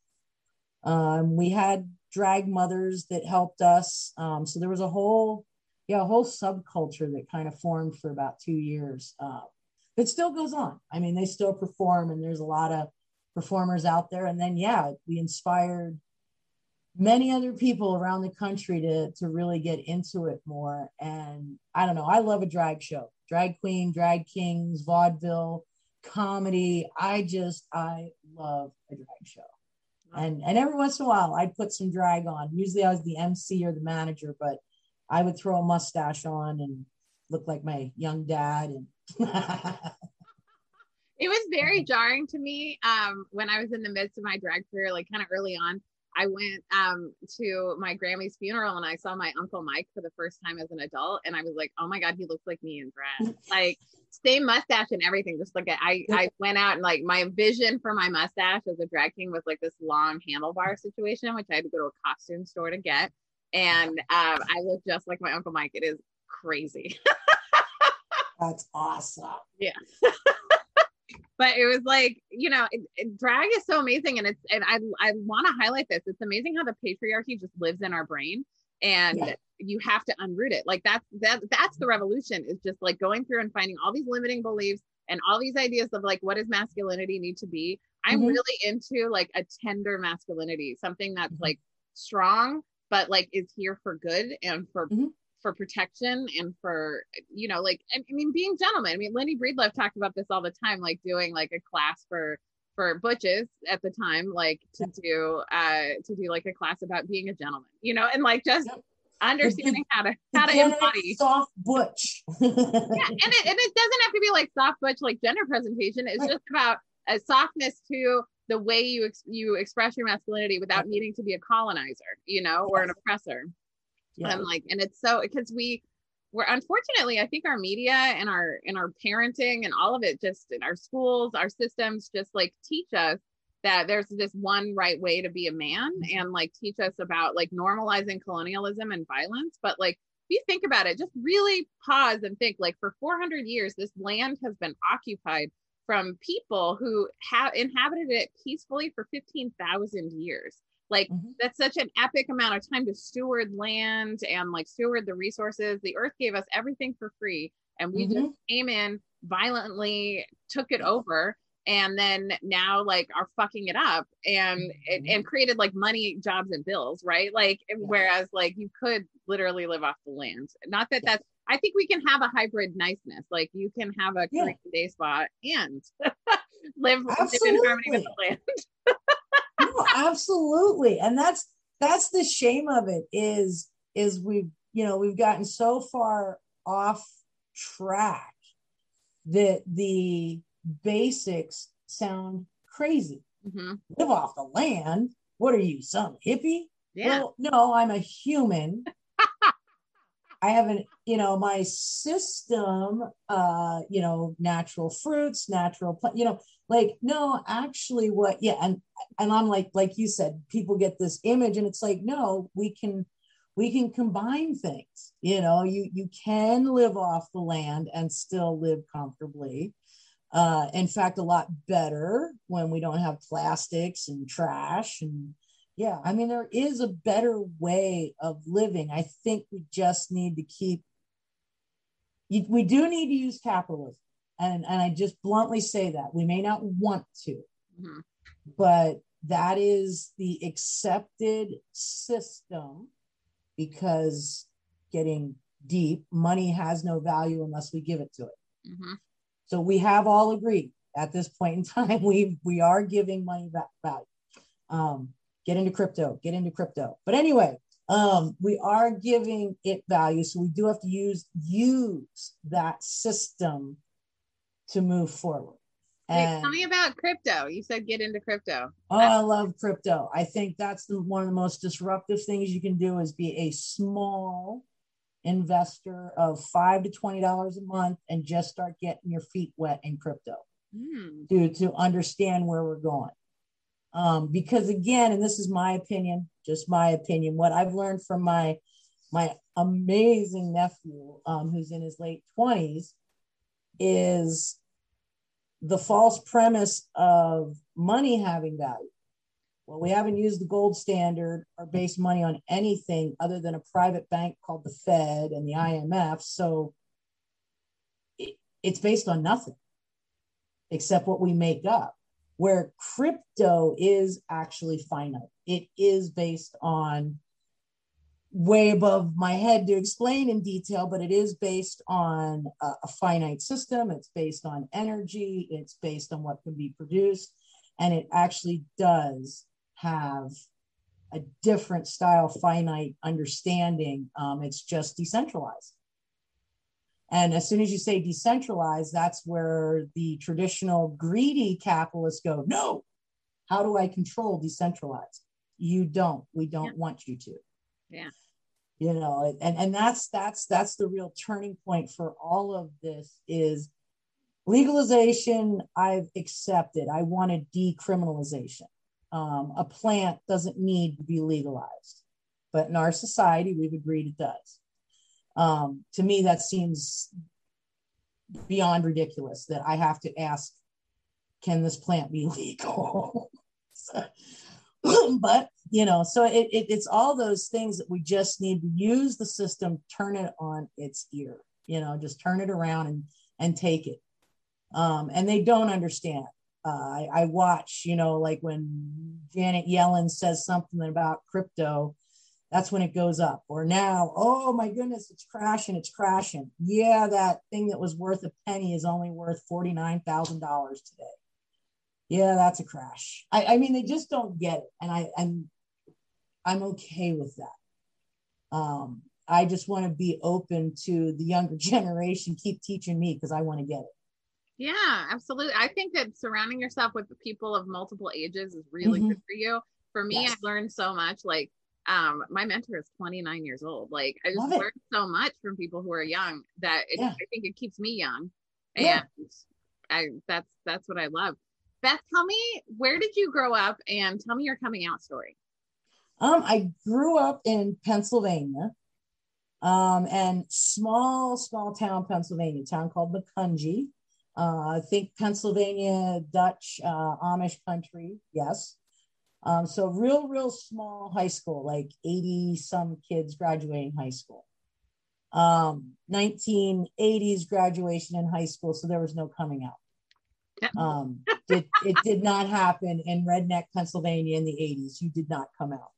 Um, we had drag mothers that helped us. Um, so there was a whole, yeah, a whole subculture that kind of formed for about two years. Uh, it still goes on. I mean, they still perform, and there's a lot of performers out there. And then, yeah, we inspired many other people around the country to to really get into it more. And I don't know, I love a drag show, drag queen, drag kings, vaudeville, comedy. I just I love a drag show and and every once in a while I'd put some drag on. Usually I was the MC or the manager, but I would throw a mustache on and look like my young dad. And it was very jarring to me um, when I was in the midst of my drag career, like kind of early on. I went um, to my Grammy's funeral and I saw my uncle Mike for the first time as an adult, and I was like, "Oh my god, he looks like me in drag!" like same mustache and everything. Just like I, I went out and like my vision for my mustache as a drag king was like this long handlebar situation, which I had to go to a costume store to get, and um, I look just like my uncle Mike. It is crazy. That's awesome. Yeah. but it was like you know it, it, drag is so amazing and it's and i i want to highlight this it's amazing how the patriarchy just lives in our brain and yeah. you have to unroot it like that's that that's the revolution is just like going through and finding all these limiting beliefs and all these ideas of like what does masculinity need to be i'm mm-hmm. really into like a tender masculinity something that's mm-hmm. like strong but like is here for good and for mm-hmm for protection and for you know like I mean being gentlemen. I mean Lynnee Breedlove talked about this all the time, like doing like a class for for butches at the time, like to do uh to do like a class about being a gentleman, you know, and like just yep. understanding how to how to embody soft butch. yeah, and it and it doesn't have to be like soft butch like gender presentation. It's right. just about a softness to the way you ex- you express your masculinity without needing to be a colonizer, you know, or an oppressor yeah. i'm like and it's so because we we're unfortunately i think our media and our and our parenting and all of it just in our schools our systems just like teach us that there's this one right way to be a man mm-hmm. and like teach us about like normalizing colonialism and violence but like if you think about it, just really pause and think like for 400 years, this land has been occupied from people who have inhabited it peacefully for 15,000 years. Like mm-hmm. that's such an epic amount of time to steward land and like steward the resources. The earth gave us everything for free and we mm-hmm. just came in violently, took it over and then now like are fucking it up and mm-hmm. and created like money jobs and bills right like yeah. whereas like you could literally live off the land not that yeah. that's i think we can have a hybrid niceness like you can have a Korean yeah. day spa and live, live in harmony with the land no, absolutely and that's that's the shame of it is is we've you know we've gotten so far off track that the basics sound crazy. Mm-hmm. Live off the land. What are you, some hippie? Yeah. Well, no, I'm a human. I haven't, you know, my system, uh, you know, natural fruits, natural, you know, like, no, actually what, yeah. And, and I'm like, like you said, people get this image and it's like, no, we can, we can combine things, you know, you, you can live off the land and still live comfortably. Uh, in fact, a lot better when we don't have plastics and trash. And yeah, I mean, there is a better way of living. I think we just need to keep, we do need to use capitalism. And, and I just bluntly say that we may not want to, mm-hmm. but that is the accepted system because getting deep, money has no value unless we give it to it. Mm-hmm. So we have all agreed at this point in time, we we are giving money back value. Um, get into crypto, get into crypto. But anyway, um, we are giving it value. So we do have to use use that system to move forward. And, tell me about crypto. You said get into crypto. Oh, I love crypto. I think that's the, one of the most disruptive things you can do is be a small investor of five to twenty dollars a month and just start getting your feet wet in crypto mm. to to understand where we're going. Um, because again, and this is my opinion, just my opinion, what I've learned from my my amazing nephew, um, who's in his late twenties, is the false premise of money having value. Well, we haven't used the gold standard or base money on anything other than a private bank called the Fed and the IMF. So it, it's based on nothing except what we make up. Where crypto is actually finite, it is based on way above my head to explain in detail, but it is based on a, a, finite system. It's based on energy. It's based on what can be produced. And it actually does have a different style finite understanding. Um, it's just decentralized. And as soon as you say decentralized, that's where the traditional greedy capitalists go, no, how do I control decentralized? You don't. We don't yeah. want you to. Yeah. You know, and, and that's that's that's the real turning point for all of this is legalization I've accepted. I want wanted decriminalization um, a plant doesn't need to be legalized. But in our society, we've agreed it does. Um, to me, that seems beyond ridiculous that I have to ask, can this plant be legal? but you know, so it, it, it's all those things that we just need to use the system, turn it on its ear, you know, just turn it around and and take it. Um, and they don't understand. Uh, I, I, watch, you know, like when Janet Yellen says something about crypto, that's when it goes up. Or now, oh my goodness, it's crashing, it's crashing. Yeah, that thing that was worth a penny is only worth $49,000 today. Yeah, that's a crash. I, I mean, they just don't get it. And I, I'm, I'm okay with that. Um, I just want to be open to the younger generation, keep teaching me because I want to get it. Yeah, absolutely. I think that surrounding yourself with people of multiple ages is really mm-hmm. good for you. For me, yes. I've learned so much. Like, um, my mentor is 29 years old. Like, I just learned so much from people who are young that it, yeah. I think it keeps me young. And yeah. I that's that's what I love. Beth, tell me where did you grow up and tell me your coming out story. Um, I grew up in Pennsylvania. Um, and small, small town, Pennsylvania, town called Macungie. Uh, I think Pennsylvania, Dutch, uh, Amish country, yes. Um, so real, real small high school, like 80 some kids graduating high school. Um, 1980s graduation in high school, so there was no coming out. Um, it, it did not happen in Redneck, Pennsylvania in the 80s. You did not come out.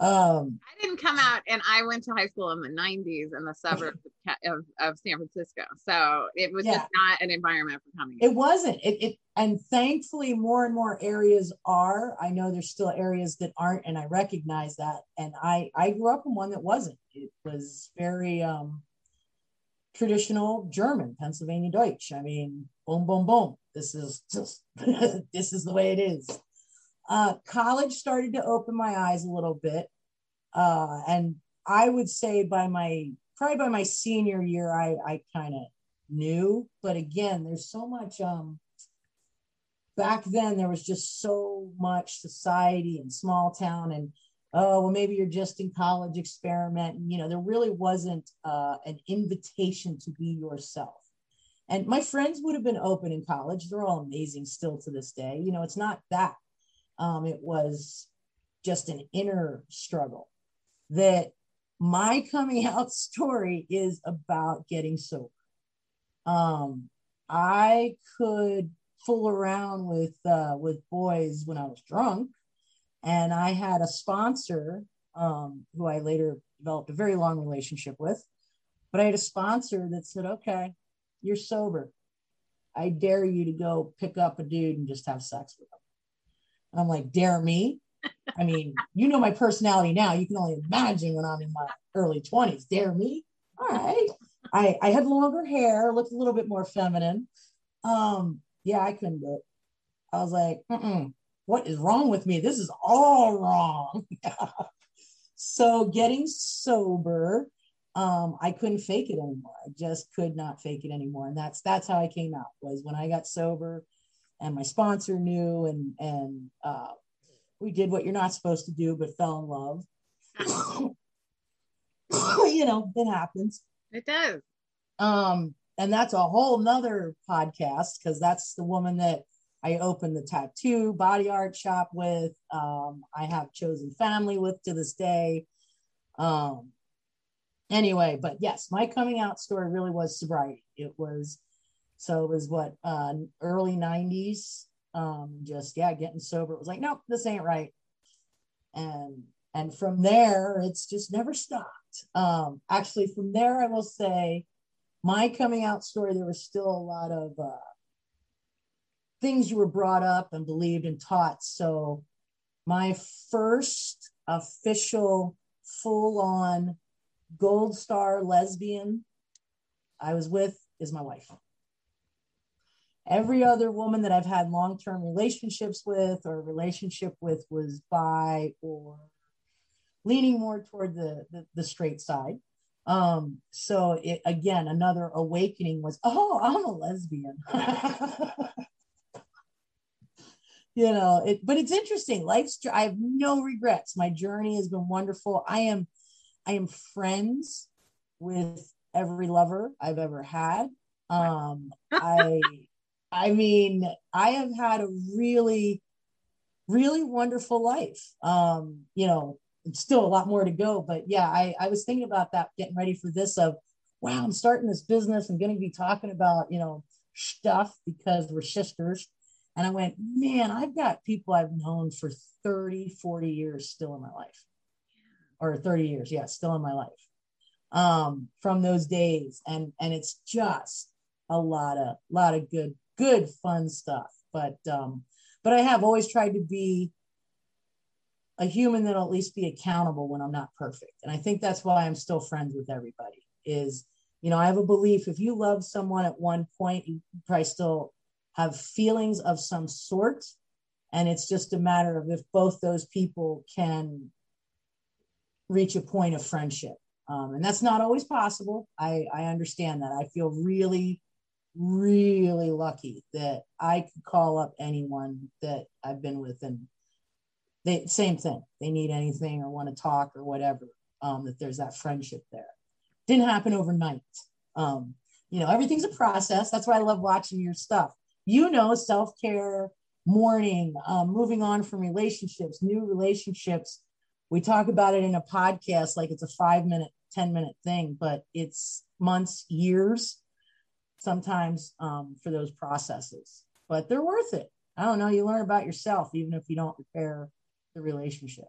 Um, I didn't come out, and I went to high school in the 90s in the suburbs of, of San Francisco. So it was yeah. just not an environment for coming. It wasn't. It, it and thankfully more and more areas are. I know there's still areas that aren't, and I recognize that. And I I grew up in one that wasn't. It was very um, traditional German, Pennsylvania Deutsch. I mean, boom, boom, boom. This is just this is the way it is. Uh, college started to open my eyes a little bit. Uh, and I would say by my, probably by my senior year, I, I kind of knew. But again, there's so much, um, back then there was just so much society and small town and oh well maybe you're just in college experiment and you know there really wasn't uh, an invitation to be yourself and my friends would have been open in college they're all amazing still to this day you know it's not that um, it was just an inner struggle that my coming out story is about getting sober. Um, I could fool around with uh, with boys when I was drunk, and I had a sponsor um, who I later developed a very long relationship with. But I had a sponsor that said, "Okay, you're sober. I dare you to go pick up a dude and just have sex with him." I'm like, dare me? I mean, you know my personality now. You can only imagine when I'm in my early 20s. Dare me? All right. I, I had longer hair, looked a little bit more feminine. Um, yeah, I couldn't do it. I was like, Mm-mm, what is wrong with me? This is all wrong. so getting sober, um, I couldn't fake it anymore. I just could not fake it anymore. And that's that's how I came out was when I got sober and my sponsor knew and and uh, we did what you're not supposed to do but fell in love. You know it happens. It does. Um and that's a whole nother podcast because that's the woman that i opened the tattoo body art shop with. Um i have chosen family with to this day. Um anyway but yes my coming out story really was sobriety. It was so it was what uh, early 90s. Um, just yeah, getting sober. It was like, nope, this ain't right. And and from there, it's just never stopped. Um, actually, from there, I will say, my coming out story. There was still a lot of uh, things you were brought up and believed and taught. So my first official full-on gold star lesbian I was with is my wife. Every other woman that I've had long term relationships with or relationship with was bi or leaning more toward the, the, the straight side. Um, so it, again, another awakening was, oh, I'm a lesbian. you know, it, but it's interesting. Life's, I have no regrets. My journey has been wonderful. I am, I am friends with every lover I've ever had. Um, I, I mean, I have had a really, really wonderful life. Um, you know, still a lot more to go, but yeah, I, I was thinking about that, getting ready for this of, wow, I'm starting this business. I'm going to be talking about, you know, stuff because we're sisters. And I went, man, I've got people I've known for 30, 40 years still in my life or 30 years. Yeah, still in my life um, from those days. And, and it's just a lot of, lot of good good fun stuff. But um, but I have always tried to be a human that'll at least be accountable when I'm not perfect. And I think that's why I'm still friends with everybody. Is you know, I have a belief if you love someone at one point, you probably still have feelings of some sort. And it's just a matter of if both those people can reach a point of friendship. Um, and that's not always possible. I, I understand that. I feel really really lucky that I could call up anyone that I've been with and they same thing. They need anything or want to talk or whatever. Um, that there's that friendship there. didn't happen overnight. Um, you know, everything's a process. That's why I love watching your stuff. You know, self care, mourning, um, moving on from relationships, new relationships. We talk about it in a podcast like it's a five minute, 10 minute thing, but it's months, years sometimes um, for those processes, but they're worth it. I don't know. You learn about yourself, even if you don't repair the relationship.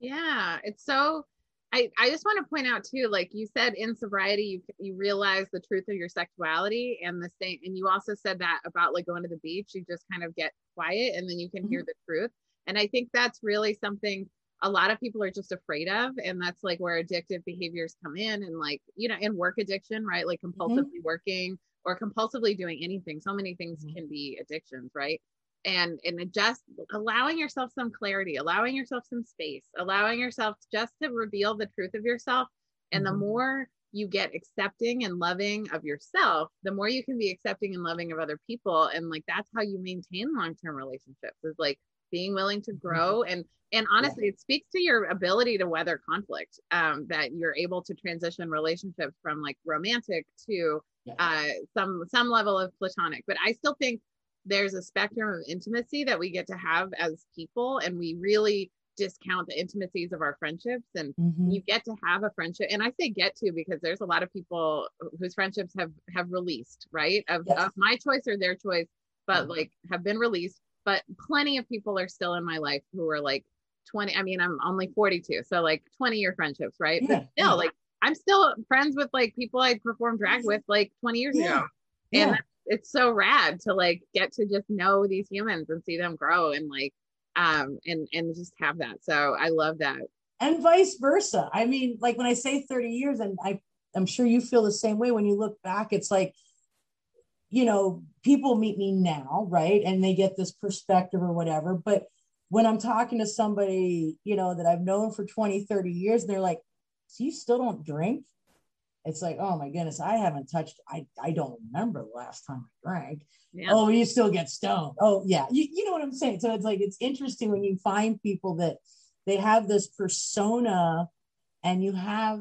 Yeah, it's so. I, I just want to point out too, like you said, in sobriety, you you realize the truth of your sexuality, and the same. And you also said that about like going to the beach, you just kind of get quiet, and then you can mm-hmm. hear the truth. And I think that's really something a lot of people are just afraid of, and that's like where addictive behaviors come in, and like you know, in work addiction, right? Like mm-hmm. compulsively mm-hmm. working or compulsively doing anything. So many things mm-hmm. can be addictions, right? and and just allowing yourself some clarity allowing yourself some space allowing yourself just to reveal the truth of yourself and mm-hmm. the more you get accepting and loving of yourself the more you can be accepting and loving of other people and like that's how you maintain long-term relationships is like being willing to mm-hmm. grow and and honestly yeah. it speaks to your ability to weather conflict um, that you're able to transition relationships from like romantic to yeah. uh, some some level of platonic but i still think there's a spectrum of intimacy that we get to have as people and we really discount the intimacies of our friendships and mm-hmm. you get to have a friendship and i say get to because there's a lot of people whose friendships have have released right of, yes. of my choice or their choice but mm-hmm. like have been released but plenty of people are still in my life who are like 20 i mean i'm only 42 so like 20 year friendships right yeah. but still yeah. like i'm still friends with like people i performed drag with like 20 years yeah. ago. And it's so rad to like get to just know these humans and see them grow and like um and and just have that. So i love that. And vice versa. I mean like when i say 30 years and i i'm sure you feel the same way when you look back it's like you know people meet me now right? And they get this perspective or whatever. But when i'm talking to somebody you know that i've known for 20 30 years and they're like so you still don't drink it's like, oh my goodness, I haven't touched, I, I don't remember the last time I drank. Yeah. Oh, you still get stoned. Oh, yeah. You, you know what I'm saying? So it's like, it's interesting when you find people that they have this persona and you have,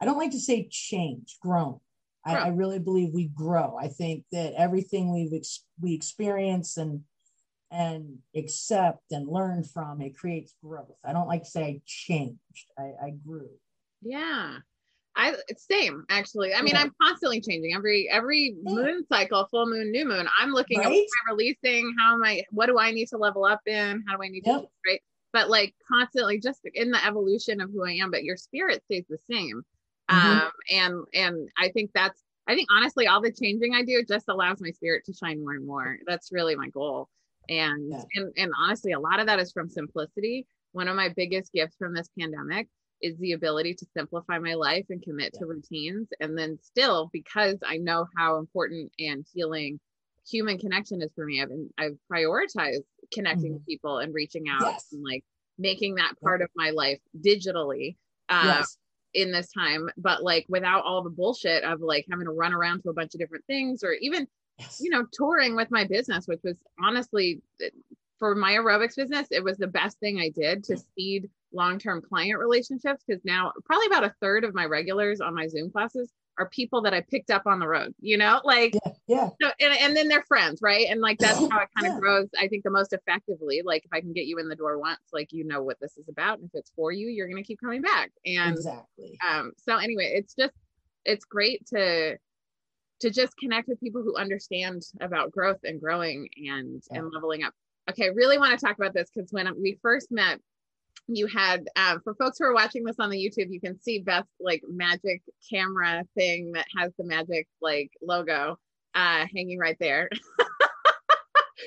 I don't like to say change, grown. I, I, really believe we grow. I think that everything we've ex- we experience and and accept and learn from it creates growth. I don't like to say I changed. I, I grew. Yeah, I it's same actually. I mean, yeah. I'm constantly changing every every yeah. moon cycle, full moon, new moon. I'm looking right? at what I'm releasing. How am I? What do I need to level up in? How do I need yep. to right? But like constantly, just in the evolution of who I am. But your spirit stays the same. Mm-hmm. Um, and and I think that's I think honestly, all the changing I do just allows my spirit to shine more and more. That's really my goal. And yeah. and and honestly, a lot of that is from simplicity. One of my biggest gifts from this pandemic is the ability to simplify my life and commit yeah. to routines. And then still, because I know how important and healing human connection is for me, I've been, I've prioritized connecting mm-hmm. with people and reaching out yes. and like making that part yeah. of my life digitally. Uh, yes. in this time but like without all the bullshit of like having to run around to a bunch of different things or even yes. you know touring with my business which was honestly for my aerobics business it was the best thing i did to speed long-term client relationships because now probably about a third of my regulars on my zoom classes are people that i picked up on the road you know like yeah, yeah. So, and, and then they're friends right and like that's how it kind of grows i think the most effectively like if i can get you in the door once like you know what this is about and if it's for you you're going to keep coming back and exactly um so anyway it's just it's great to to just connect with people who understand about growth and growing and yeah. and leveling up okay really want to talk about this because when we first met you had um, for folks who are watching this on the youtube you can see beth's like magic camera thing that has the magic like logo uh hanging right there.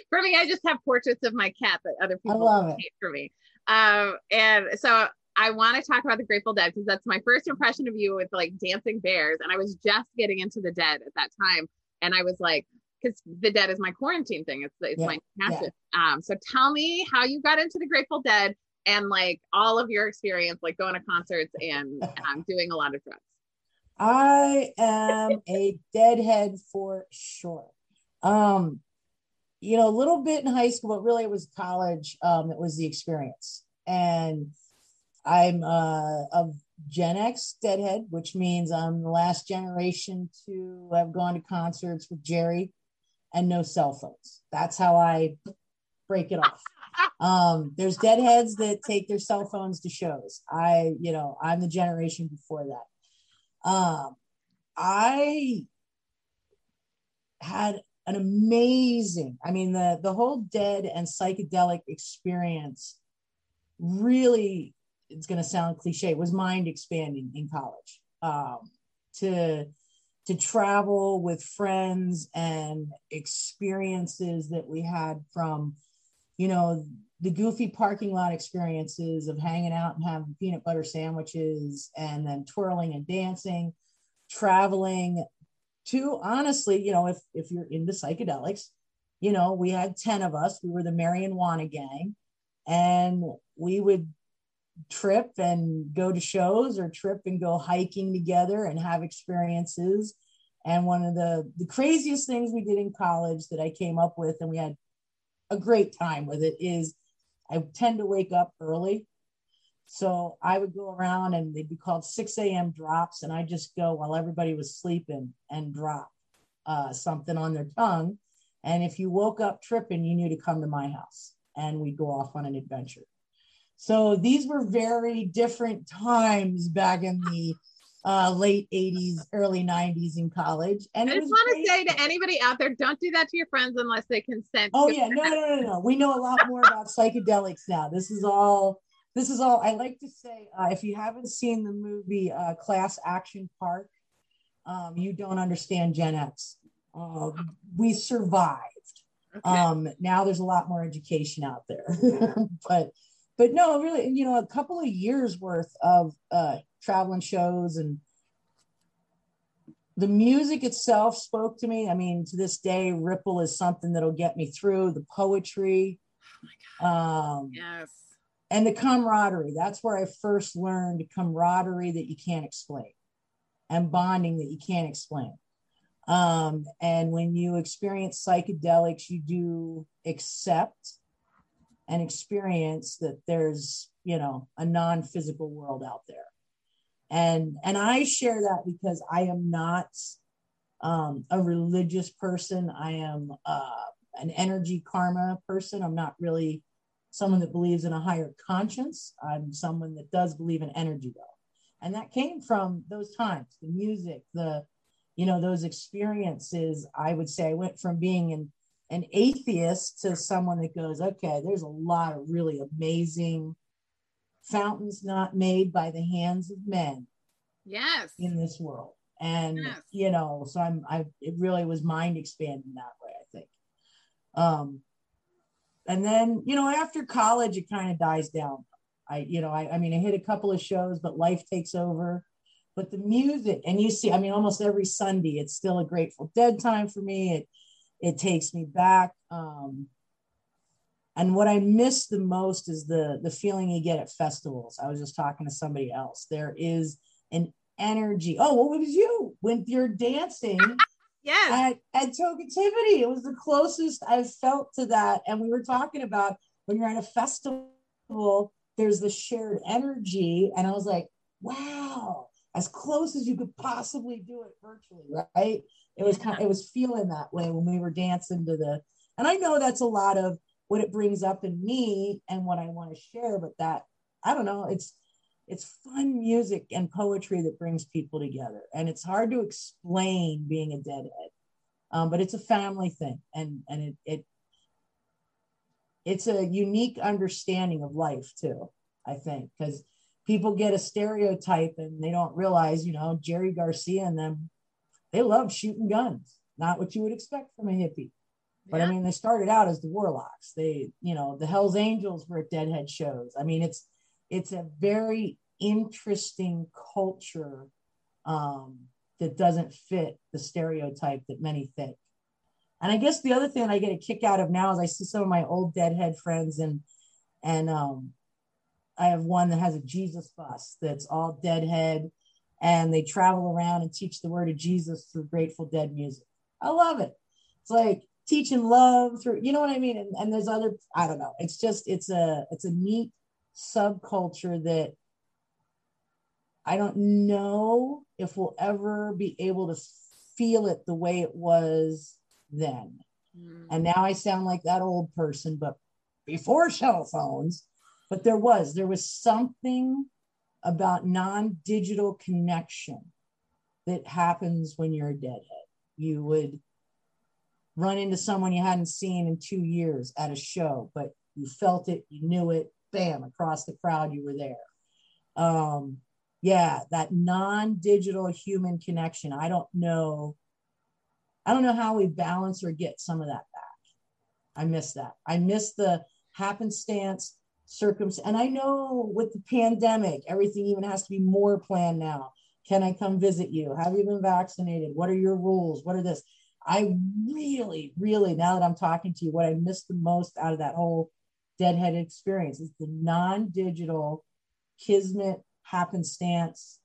For me i just have portraits of my cat that other people hate for me. Um and so i want to talk about the grateful dead because that's my first impression of you with like dancing bears and i was just getting into the dead at that time and i was like because the dead is my quarantine thing it's, it's yeah, my passion. Yeah. um so tell me how you got into the grateful dead and like all of your experience, like going to concerts and um, doing a lot of drugs? I am a deadhead for sure. Um, you know, a little bit in high school, but really it was college. Um, it was the experience. And I'm uh, of Gen X deadhead, which means I'm the last generation to have gone to concerts with Jerry and no cell phones. That's how I break it off. Um, there's deadheads that take their cell phones to shows. I, you know, I'm the generation before that. Um, I had an amazing, I mean, the the whole dead and psychedelic experience really it's going to sound cliche was mind expanding in college um, to to travel with friends and experiences that we had from you know the goofy parking lot experiences of hanging out and having peanut butter sandwiches and then twirling and dancing traveling to honestly you know if if you're into psychedelics you know we had 10 of us we were the marijuana gang and we would trip and go to shows or trip and go hiking together and have experiences. And one of the, the craziest things we did in college that I came up with, and we had a great time with it, is I tend to wake up early. So I would go around and they'd be called 6 a.m. drops. And I just go while everybody was sleeping and drop uh, something on their tongue. And if you woke up tripping, you knew to come to my house and we'd go off on an adventure. So these were very different times back in the uh, late 80s, early 90s in college. And I just want to say to anybody out there, don't do that to your friends unless they consent. Oh yeah, no, no, no, no. We know a lot more about psychedelics now. This is all. This is all. I like to say, uh, if you haven't seen the movie uh, Class Action Park, um, you don't understand Gen X. Uh, we survived. Okay. Um, now there's a lot more education out there, but but no, really, you know, a couple of years worth of uh, traveling shows and the music itself spoke to me. I mean, to this day, Ripple is something that'll get me through the poetry. Oh um, yes. And the camaraderie. That's where I first learned camaraderie that you can't explain and bonding that you can't explain. Um, and when you experience psychedelics, you do accept and experience that there's you know a non-physical world out there and and i share that because i am not um, a religious person. I am uh, an energy karma person. I'm not really someone that believes in a higher conscience. I'm someone that does believe in energy though. And that came from those times the music the you know those experiences. I would say i went from being an, an atheist to someone that goes, okay, there's a lot of really amazing fountains not made by the hands of men. Yes. In this world. And yes. you know, so I'm I it really was mind expanding that way, I think. Um and then, you know, after college it kind of dies down. I, you know, I, I mean I hit a couple of shows, but life takes over. But the music, and you see, I mean, almost every Sunday, it's still a Grateful Dead time for me. It it takes me back. Um, and what I miss the most is the the feeling you get at festivals. I was just talking to somebody else. There is an energy. Oh, what was you when you're dancing? yeah. At, at. It was the closest I've felt to that. And we were talking about when you're at a festival, there's the shared energy. And I was like, wow, as close as you could possibly do it virtually, right? It was kind of, it was feeling that way when we were dancing to the, and I know that's a lot of what it brings up in me and what I want to share, but that, I don't know, it's, it's fun music and poetry that brings people together. And it's hard to explain being a deadhead. Um, but it's a family thing and, and it, it, it's a unique understanding of life too, I think, because people get a stereotype and they don't realize, you know, Jerry Garcia and them they love shooting guns. Not what you would expect from a hippie. But yeah. I mean, they started out as the warlocks. They, you know, the Hell's Angels were at Deadhead shows. I mean, it's it's a very interesting culture um, that doesn't fit the stereotype that many think. And I guess the other thing I get a kick out of now is I see some of my old Deadhead friends and and um, I have one that has a Jesus bus that's all Deadhead and they travel around and teach the word of Jesus through Grateful Dead music. I love it. It's like teaching love through, you know what I mean? And, and there's other, I don't know. It's just, it's a, it's a neat subculture that I don't know if we'll ever be able to feel it the way it was then. Mm. And now I sound like that old person, but before cell phones, but there was, there was something about non digital connection that happens when you're a deadhead. You would run into someone you hadn't seen in two years at a show, but you felt it, you knew it, bam, across the crowd, you were there. Um, yeah, that non-digital human connection. I don't know. I don't know how we balance or get some of that back. I miss that. I miss the happenstance circumstance. And I know with the pandemic, everything even has to be more planned now. Can I come visit you? Have you been vaccinated? What are your rules? What are this? I really, really, now that I'm talking to you, what I miss the most out of that whole deadhead experience is the non-digital kismet happenstance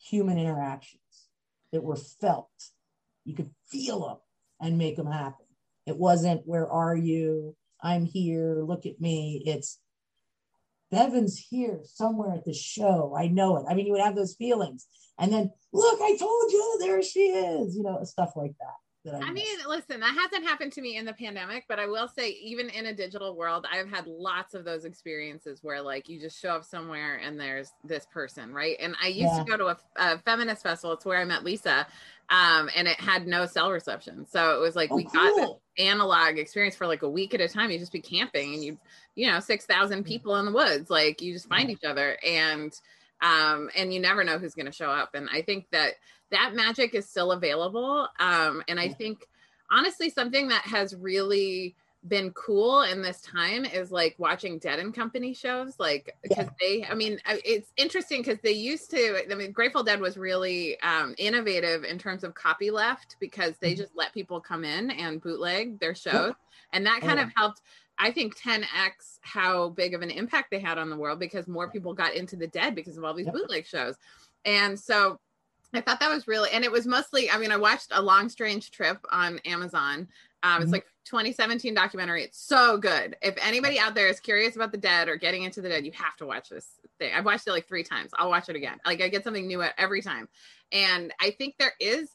human interactions that were felt. You could feel them and make them happen. It wasn't where are you? I'm here. Look at me. It's bevan's here somewhere at the show. I know it. I mean you would have those feelings. And then look i told you there she is you know stuff like that that I, I mean, listen, that hasn't happened to me in the pandemic, but I will say, even in a digital world, I've had lots of those experiences where, like, you just show up somewhere and there's this person, right? And I used yeah. to go to a, a, feminist festival. It's where I met Lisa, um, and it had no cell reception, so it was like oh, we cool. got analog experience for like a week at a time. You just be camping, and you, you know, six thousand people in the woods, like you just find yeah. each other, and um, and you never know who's going to show up. And I think that that magic is still available. Um, and I think honestly, something that has really been cool in this time is like watching Dead and Company shows, like because they, I mean, it's interesting because they used to. I mean, Grateful Dead was really um, innovative in terms of copyleft because they mm-hmm. just let people come in and bootleg their shows, and that kind of helped I think 10x how big of an impact they had on the world because more people got into the dead because of all these yep. bootleg shows. And so I thought that was really, and it was mostly, I mean, I watched A Long Strange Trip on Amazon. Um, mm-hmm. It's like 2017 documentary. It's so good. If anybody out there is curious about the dead or getting into the dead, you have to watch this thing. I've watched it like three times. I'll watch it again. Like I get something new every time. And I think there is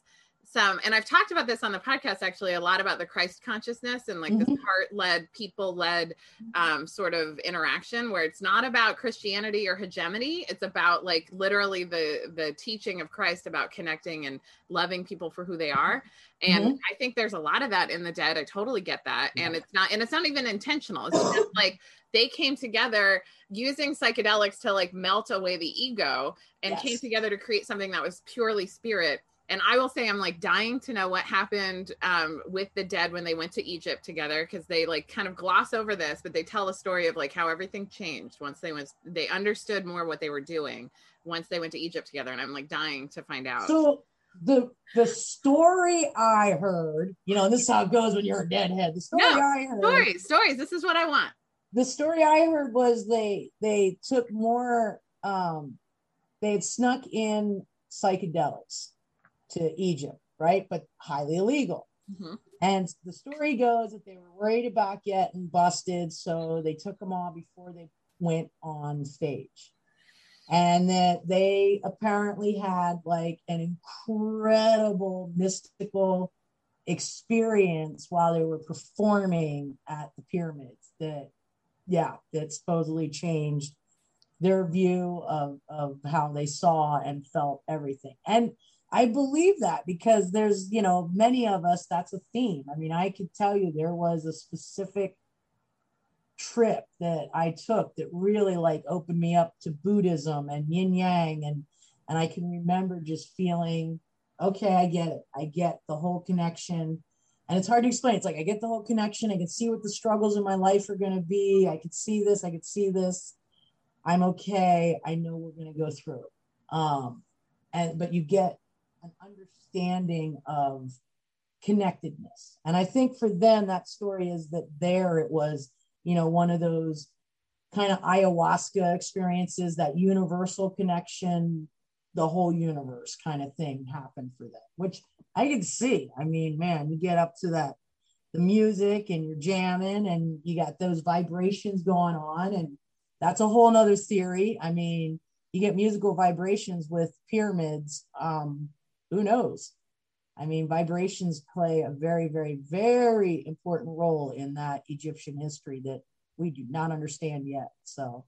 some and i've talked about this on the podcast actually a lot about the christ consciousness and like mm-hmm. this heart-led people-led um, sort of interaction where it's not about christianity or hegemony. It's about like literally the the teaching of christ about connecting and loving people for who they are. And mm-hmm. i think there's a lot of that in the dead. I totally get that. And it's not and it's not even intentional. It's just like they came together using psychedelics to like melt away the ego and yes. came together to create something that was purely spirit and I will say I'm like dying to know what happened um, with the dead when they went to Egypt together because they like kind of gloss over this, but they tell a story of like how everything changed once they went. They understood more what they were doing once they went to Egypt together, and I'm like dying to find out. So the the story I heard, you know, this is how it goes when you're a deadhead. The story no, I heard, stories, stories. This is what I want. The story I heard was they they took more. um They had snuck in psychedelics to Egypt, right? But highly illegal. Mm-hmm. And the story goes that they were worried about getting busted, so they took them all before they went on stage. And that they apparently had like an incredible mystical experience while they were performing at the pyramids that, yeah, that supposedly changed their view of, of how they saw and felt everything. And I believe that because there's, you know, many of us, that's a theme. I mean, I could tell you there was a specific trip that I took that really like opened me up to Buddhism and yin yang. And, and I can remember just feeling, okay, I get it. I get the whole connection. And it's hard to explain. It's like I get the whole connection. I can see what the struggles in my life are going to be. I could see this. I could see this. I'm okay. I know we're going to go through. Um, and but you get an understanding of connectedness. And I think for them, that story is that there it was, you know, one of those kind of ayahuasca experiences, that universal connection, the whole universe kind of thing happened for them, which I could see. I mean, man, you get up to that, the music and you're jamming and you got those vibrations going on. And that's a whole nother theory. I mean, you get musical vibrations with pyramids. Um, who knows? I mean, vibrations play a very, very, very important role in that Egyptian history that we do not understand yet. So,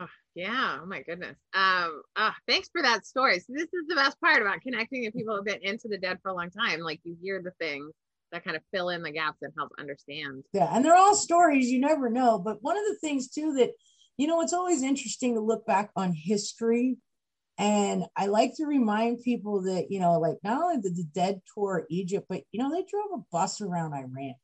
oh, yeah. Oh my goodness. Um, uh, thanks for that story. So this is the best part about connecting with people who've been into the dead for a long time. Like you hear the things that kind of fill in the gaps and help understand. Yeah, and they're all stories. You never know. But one of the things too that you know, it's always interesting to look back on history. And I like to remind people that, you know, like not only did the dead tour Egypt, but you know, they drove a bus around Iran.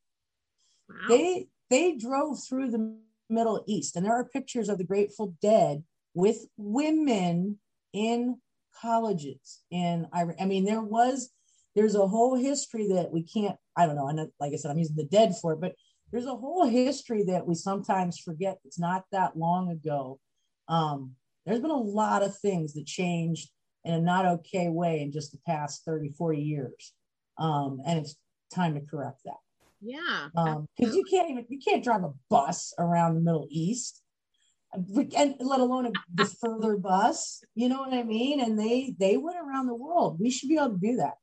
Wow. They they drove through the Middle East, and there are pictures of the Grateful Dead with women in colleges in Iran. I mean, there was there's a whole history that we can't. I don't know. And like I said, I'm using the dead for it, but there's a whole history that we sometimes forget. It's not that long ago. Um, there's been a lot of things that changed in a not okay way in just the past 30, 40 years. Um, and it's time to correct that. Yeah. Because um, you can't even, you can't drive a bus around the Middle East and let alone the further bus you know what i mean and they they went around the world we should be able to do that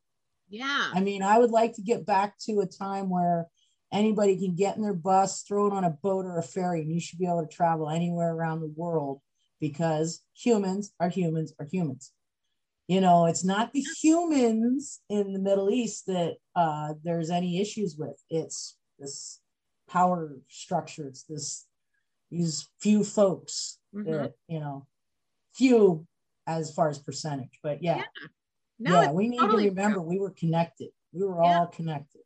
yeah i mean i would like to get back to a time where anybody can get in their bus, throw it on a boat or a ferry, and you should be able to travel anywhere around the world because humans are humans are humans. You know, it's not the humans in the Middle East that uh, there's any issues with. It's this power structure. It's this these few folks mm-hmm. that you know, few as far as percentage, but yeah, yeah, no, yeah we need totally to remember true. we were connected. We were yeah. all connected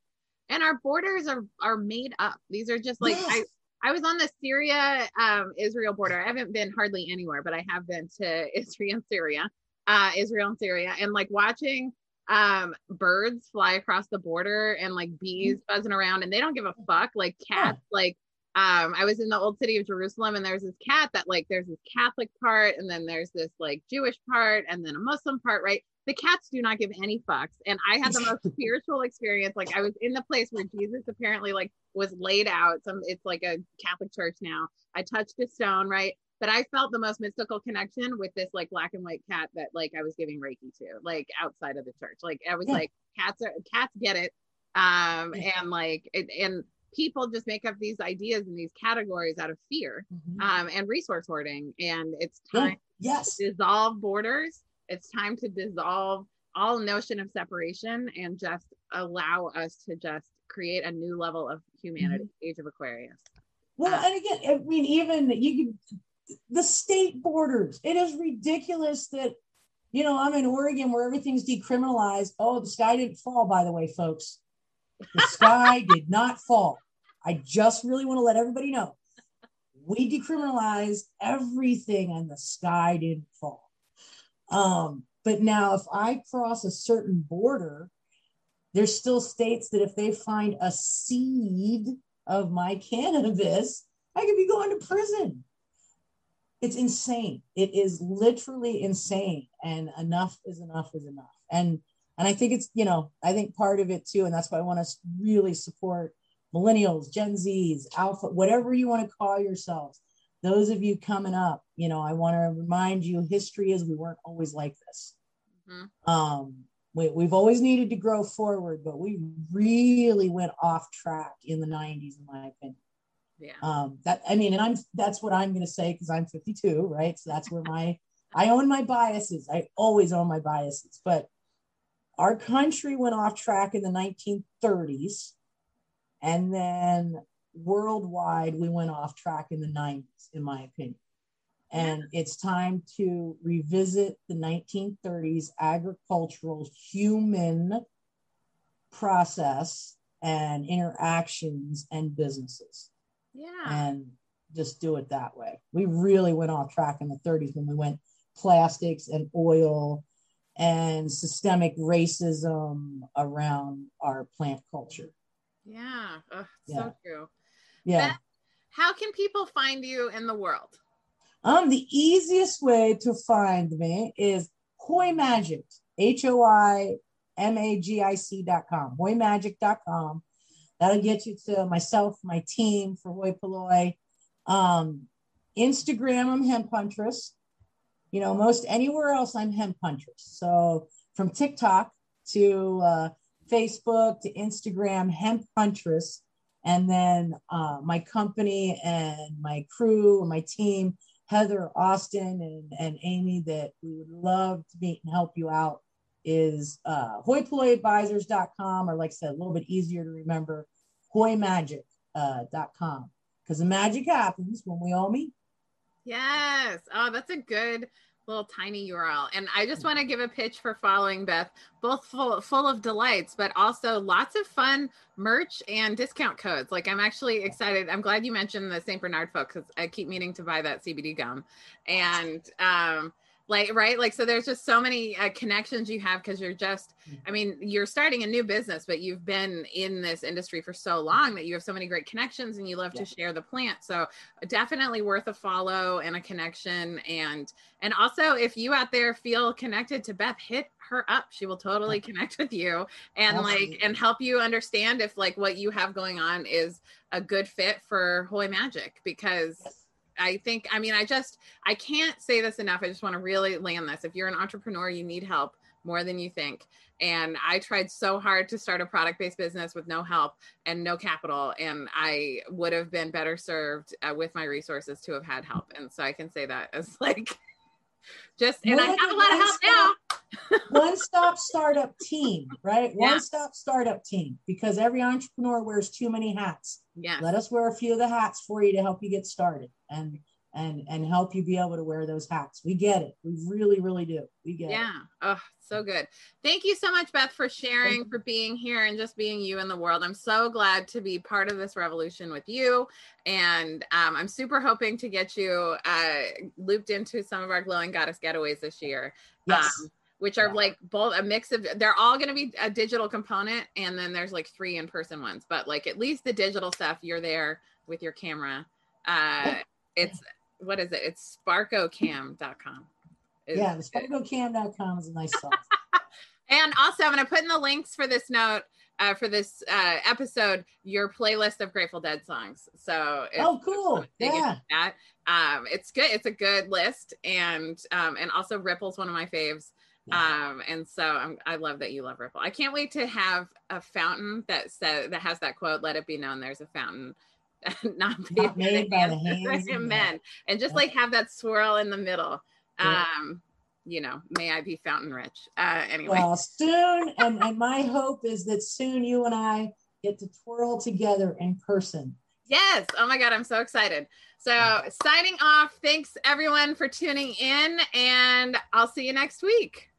and our borders are are made up. These are just like yes. I was on the Syria um, Israel border. I haven't been hardly anywhere, but I have been to Israel and Syria, uh, Israel and Syria, and like watching um, birds fly across the border and like bees mm-hmm. buzzing around, and they don't give a fuck. Like cats, yeah. like um, I was in the old city of Jerusalem, and there's this cat that like there's this Catholic part, and then there's this like Jewish part, and then a Muslim part, right? The cats do not give any fucks. And I had the most spiritual experience. Like I was in the place where Jesus apparently like was laid out. Some it's like a Catholic church now. I touched a stone, right? But I felt the most mystical connection with this like black and white cat that like I was giving Reiki to, like outside of the church. Like I was yeah. like, cats are cats get it. Um, and like it, and people just make up these ideas and these categories out of fear mm-hmm. um, and resource hoarding. And it's time yeah. yes. to dissolve borders it's time to dissolve all notion of separation and just allow us to just create a new level of humanity mm-hmm. age of aquarius. Well uh, and again i mean even you can the state borders it is ridiculous that you know i'm in oregon where everything's decriminalized. Oh the sky didn't fall by the way folks. The sky did not fall. I just really want to let everybody know. We decriminalized everything and the sky didn't fall um, but now, if I cross a certain border, there's still states that if they find a seed of my cannabis, I could be going to prison. It's insane. It is literally insane. And enough is enough is enough. And and I think it's, you know, I think part of it too, and that's why I want to really support millennials, Gen Zs, Alpha, whatever you want to call yourselves those of you coming up, you know, I want to remind you history is we weren't always like this. Mm-hmm. Um, we, we've always needed to grow forward, but we really went off track in the 90s, in my opinion. Yeah. Um, that I mean, and I'm that's what I'm gonna say because I'm 52, right? So that's where my I own my biases. I always own my biases, but our country went off track in the 1930s, and then worldwide, we went off track in the 90s, in my opinion. And it's time to revisit the 1930s agricultural human process and interactions and businesses. Yeah. And just do it that way. We really went off track in the 30s when we went plastics and oil and systemic racism around our plant culture. Yeah, Ugh, yeah. so true. Yeah. Beth, how can people find you in the world? Um, the easiest way to find me is Hoi Magic, H O I M A G I C dot com, hoimagic.com. That'll get you to myself, my team for Hoi Polloi. Um, Instagram, I'm Hemp Huntress. you know, most anywhere else, I'm hemp huntress. So from TikTok to uh, Facebook to Instagram, hemp huntress. And then uh, my company and my crew and my team, Heather, Austin, and, and Amy, that we would love to meet and help you out is uh, hoipolloiadvisors.com, or like I said, a little bit easier to remember, hoimagic.com. Uh, because the magic happens when we all meet. Yes. Oh, that's a good little tiny URL. And I just want to give a pitch for following Beth, both full, full of delights, but also lots of fun merch and discount codes. Like I'm actually excited. I'm glad you mentioned the St. Bernard folks because I keep meaning to buy that CBD gum. And um, like right? Like so there's just so many uh, connections you have because you're just i mean you're starting a new business but you've been in this industry for so long that you have so many great connections and you love yeah. to share the plant. So definitely worth a follow and a connection. And and also if you out there feel connected to beth hit her up. She will totally connect with you and Absolutely. like and help you understand if like what you have going on is a good fit for hoi magic because yes I think, I mean, I just, I can't say this enough. I just want to really land this. If you're an entrepreneur, you need help more than you think. And I tried so hard to start a product based business with no help and no capital. And I would have been better served uh, with my resources to have had help. And so I can say that as like, just, and I have a lot of help now one stop startup team, right? Yeah. One stop startup team because every entrepreneur wears too many hats. Yeah. Let us wear a few of the hats for you to help you get started and and and help you be able to wear those hats. We get it. We really, really do. We get yeah. it. Yeah. Oh, so good. Thank you so much, Beth, for sharing, for being here and just being you in the world. I'm so glad to be part of this revolution with you. And um, I'm super hoping to get you uh, looped into some of our glowing goddess getaways this year. Yes. Um, which are yeah. like both a mix of they're all going to be a digital component and then there's like three in-person ones but like at least the digital stuff you're there with your camera uh it's what is it it's sparkocam.com is, yeah the sparkocam.com is a nice song and also i'm going to put in the links for this note uh, for this uh, episode your playlist of Grateful Dead songs. So oh, cool, yeah, that. Um, it's good. It's a good list, and um, and also Ripple's one of my faves. Um, and so I'm, I love that you love Ripple. I can't wait to have a fountain that says that has that quote, let it be known there's a fountain not, not made by the hands of men. And just like have that swirl in the middle. Um, you know, may I be fountain rich. Uh, anyway. Well, soon, and, and my hope is that soon you and I get to twirl together in person. Yes. Oh my God, I'm so excited. So, signing off. Thanks everyone for tuning in, and I'll see you next week.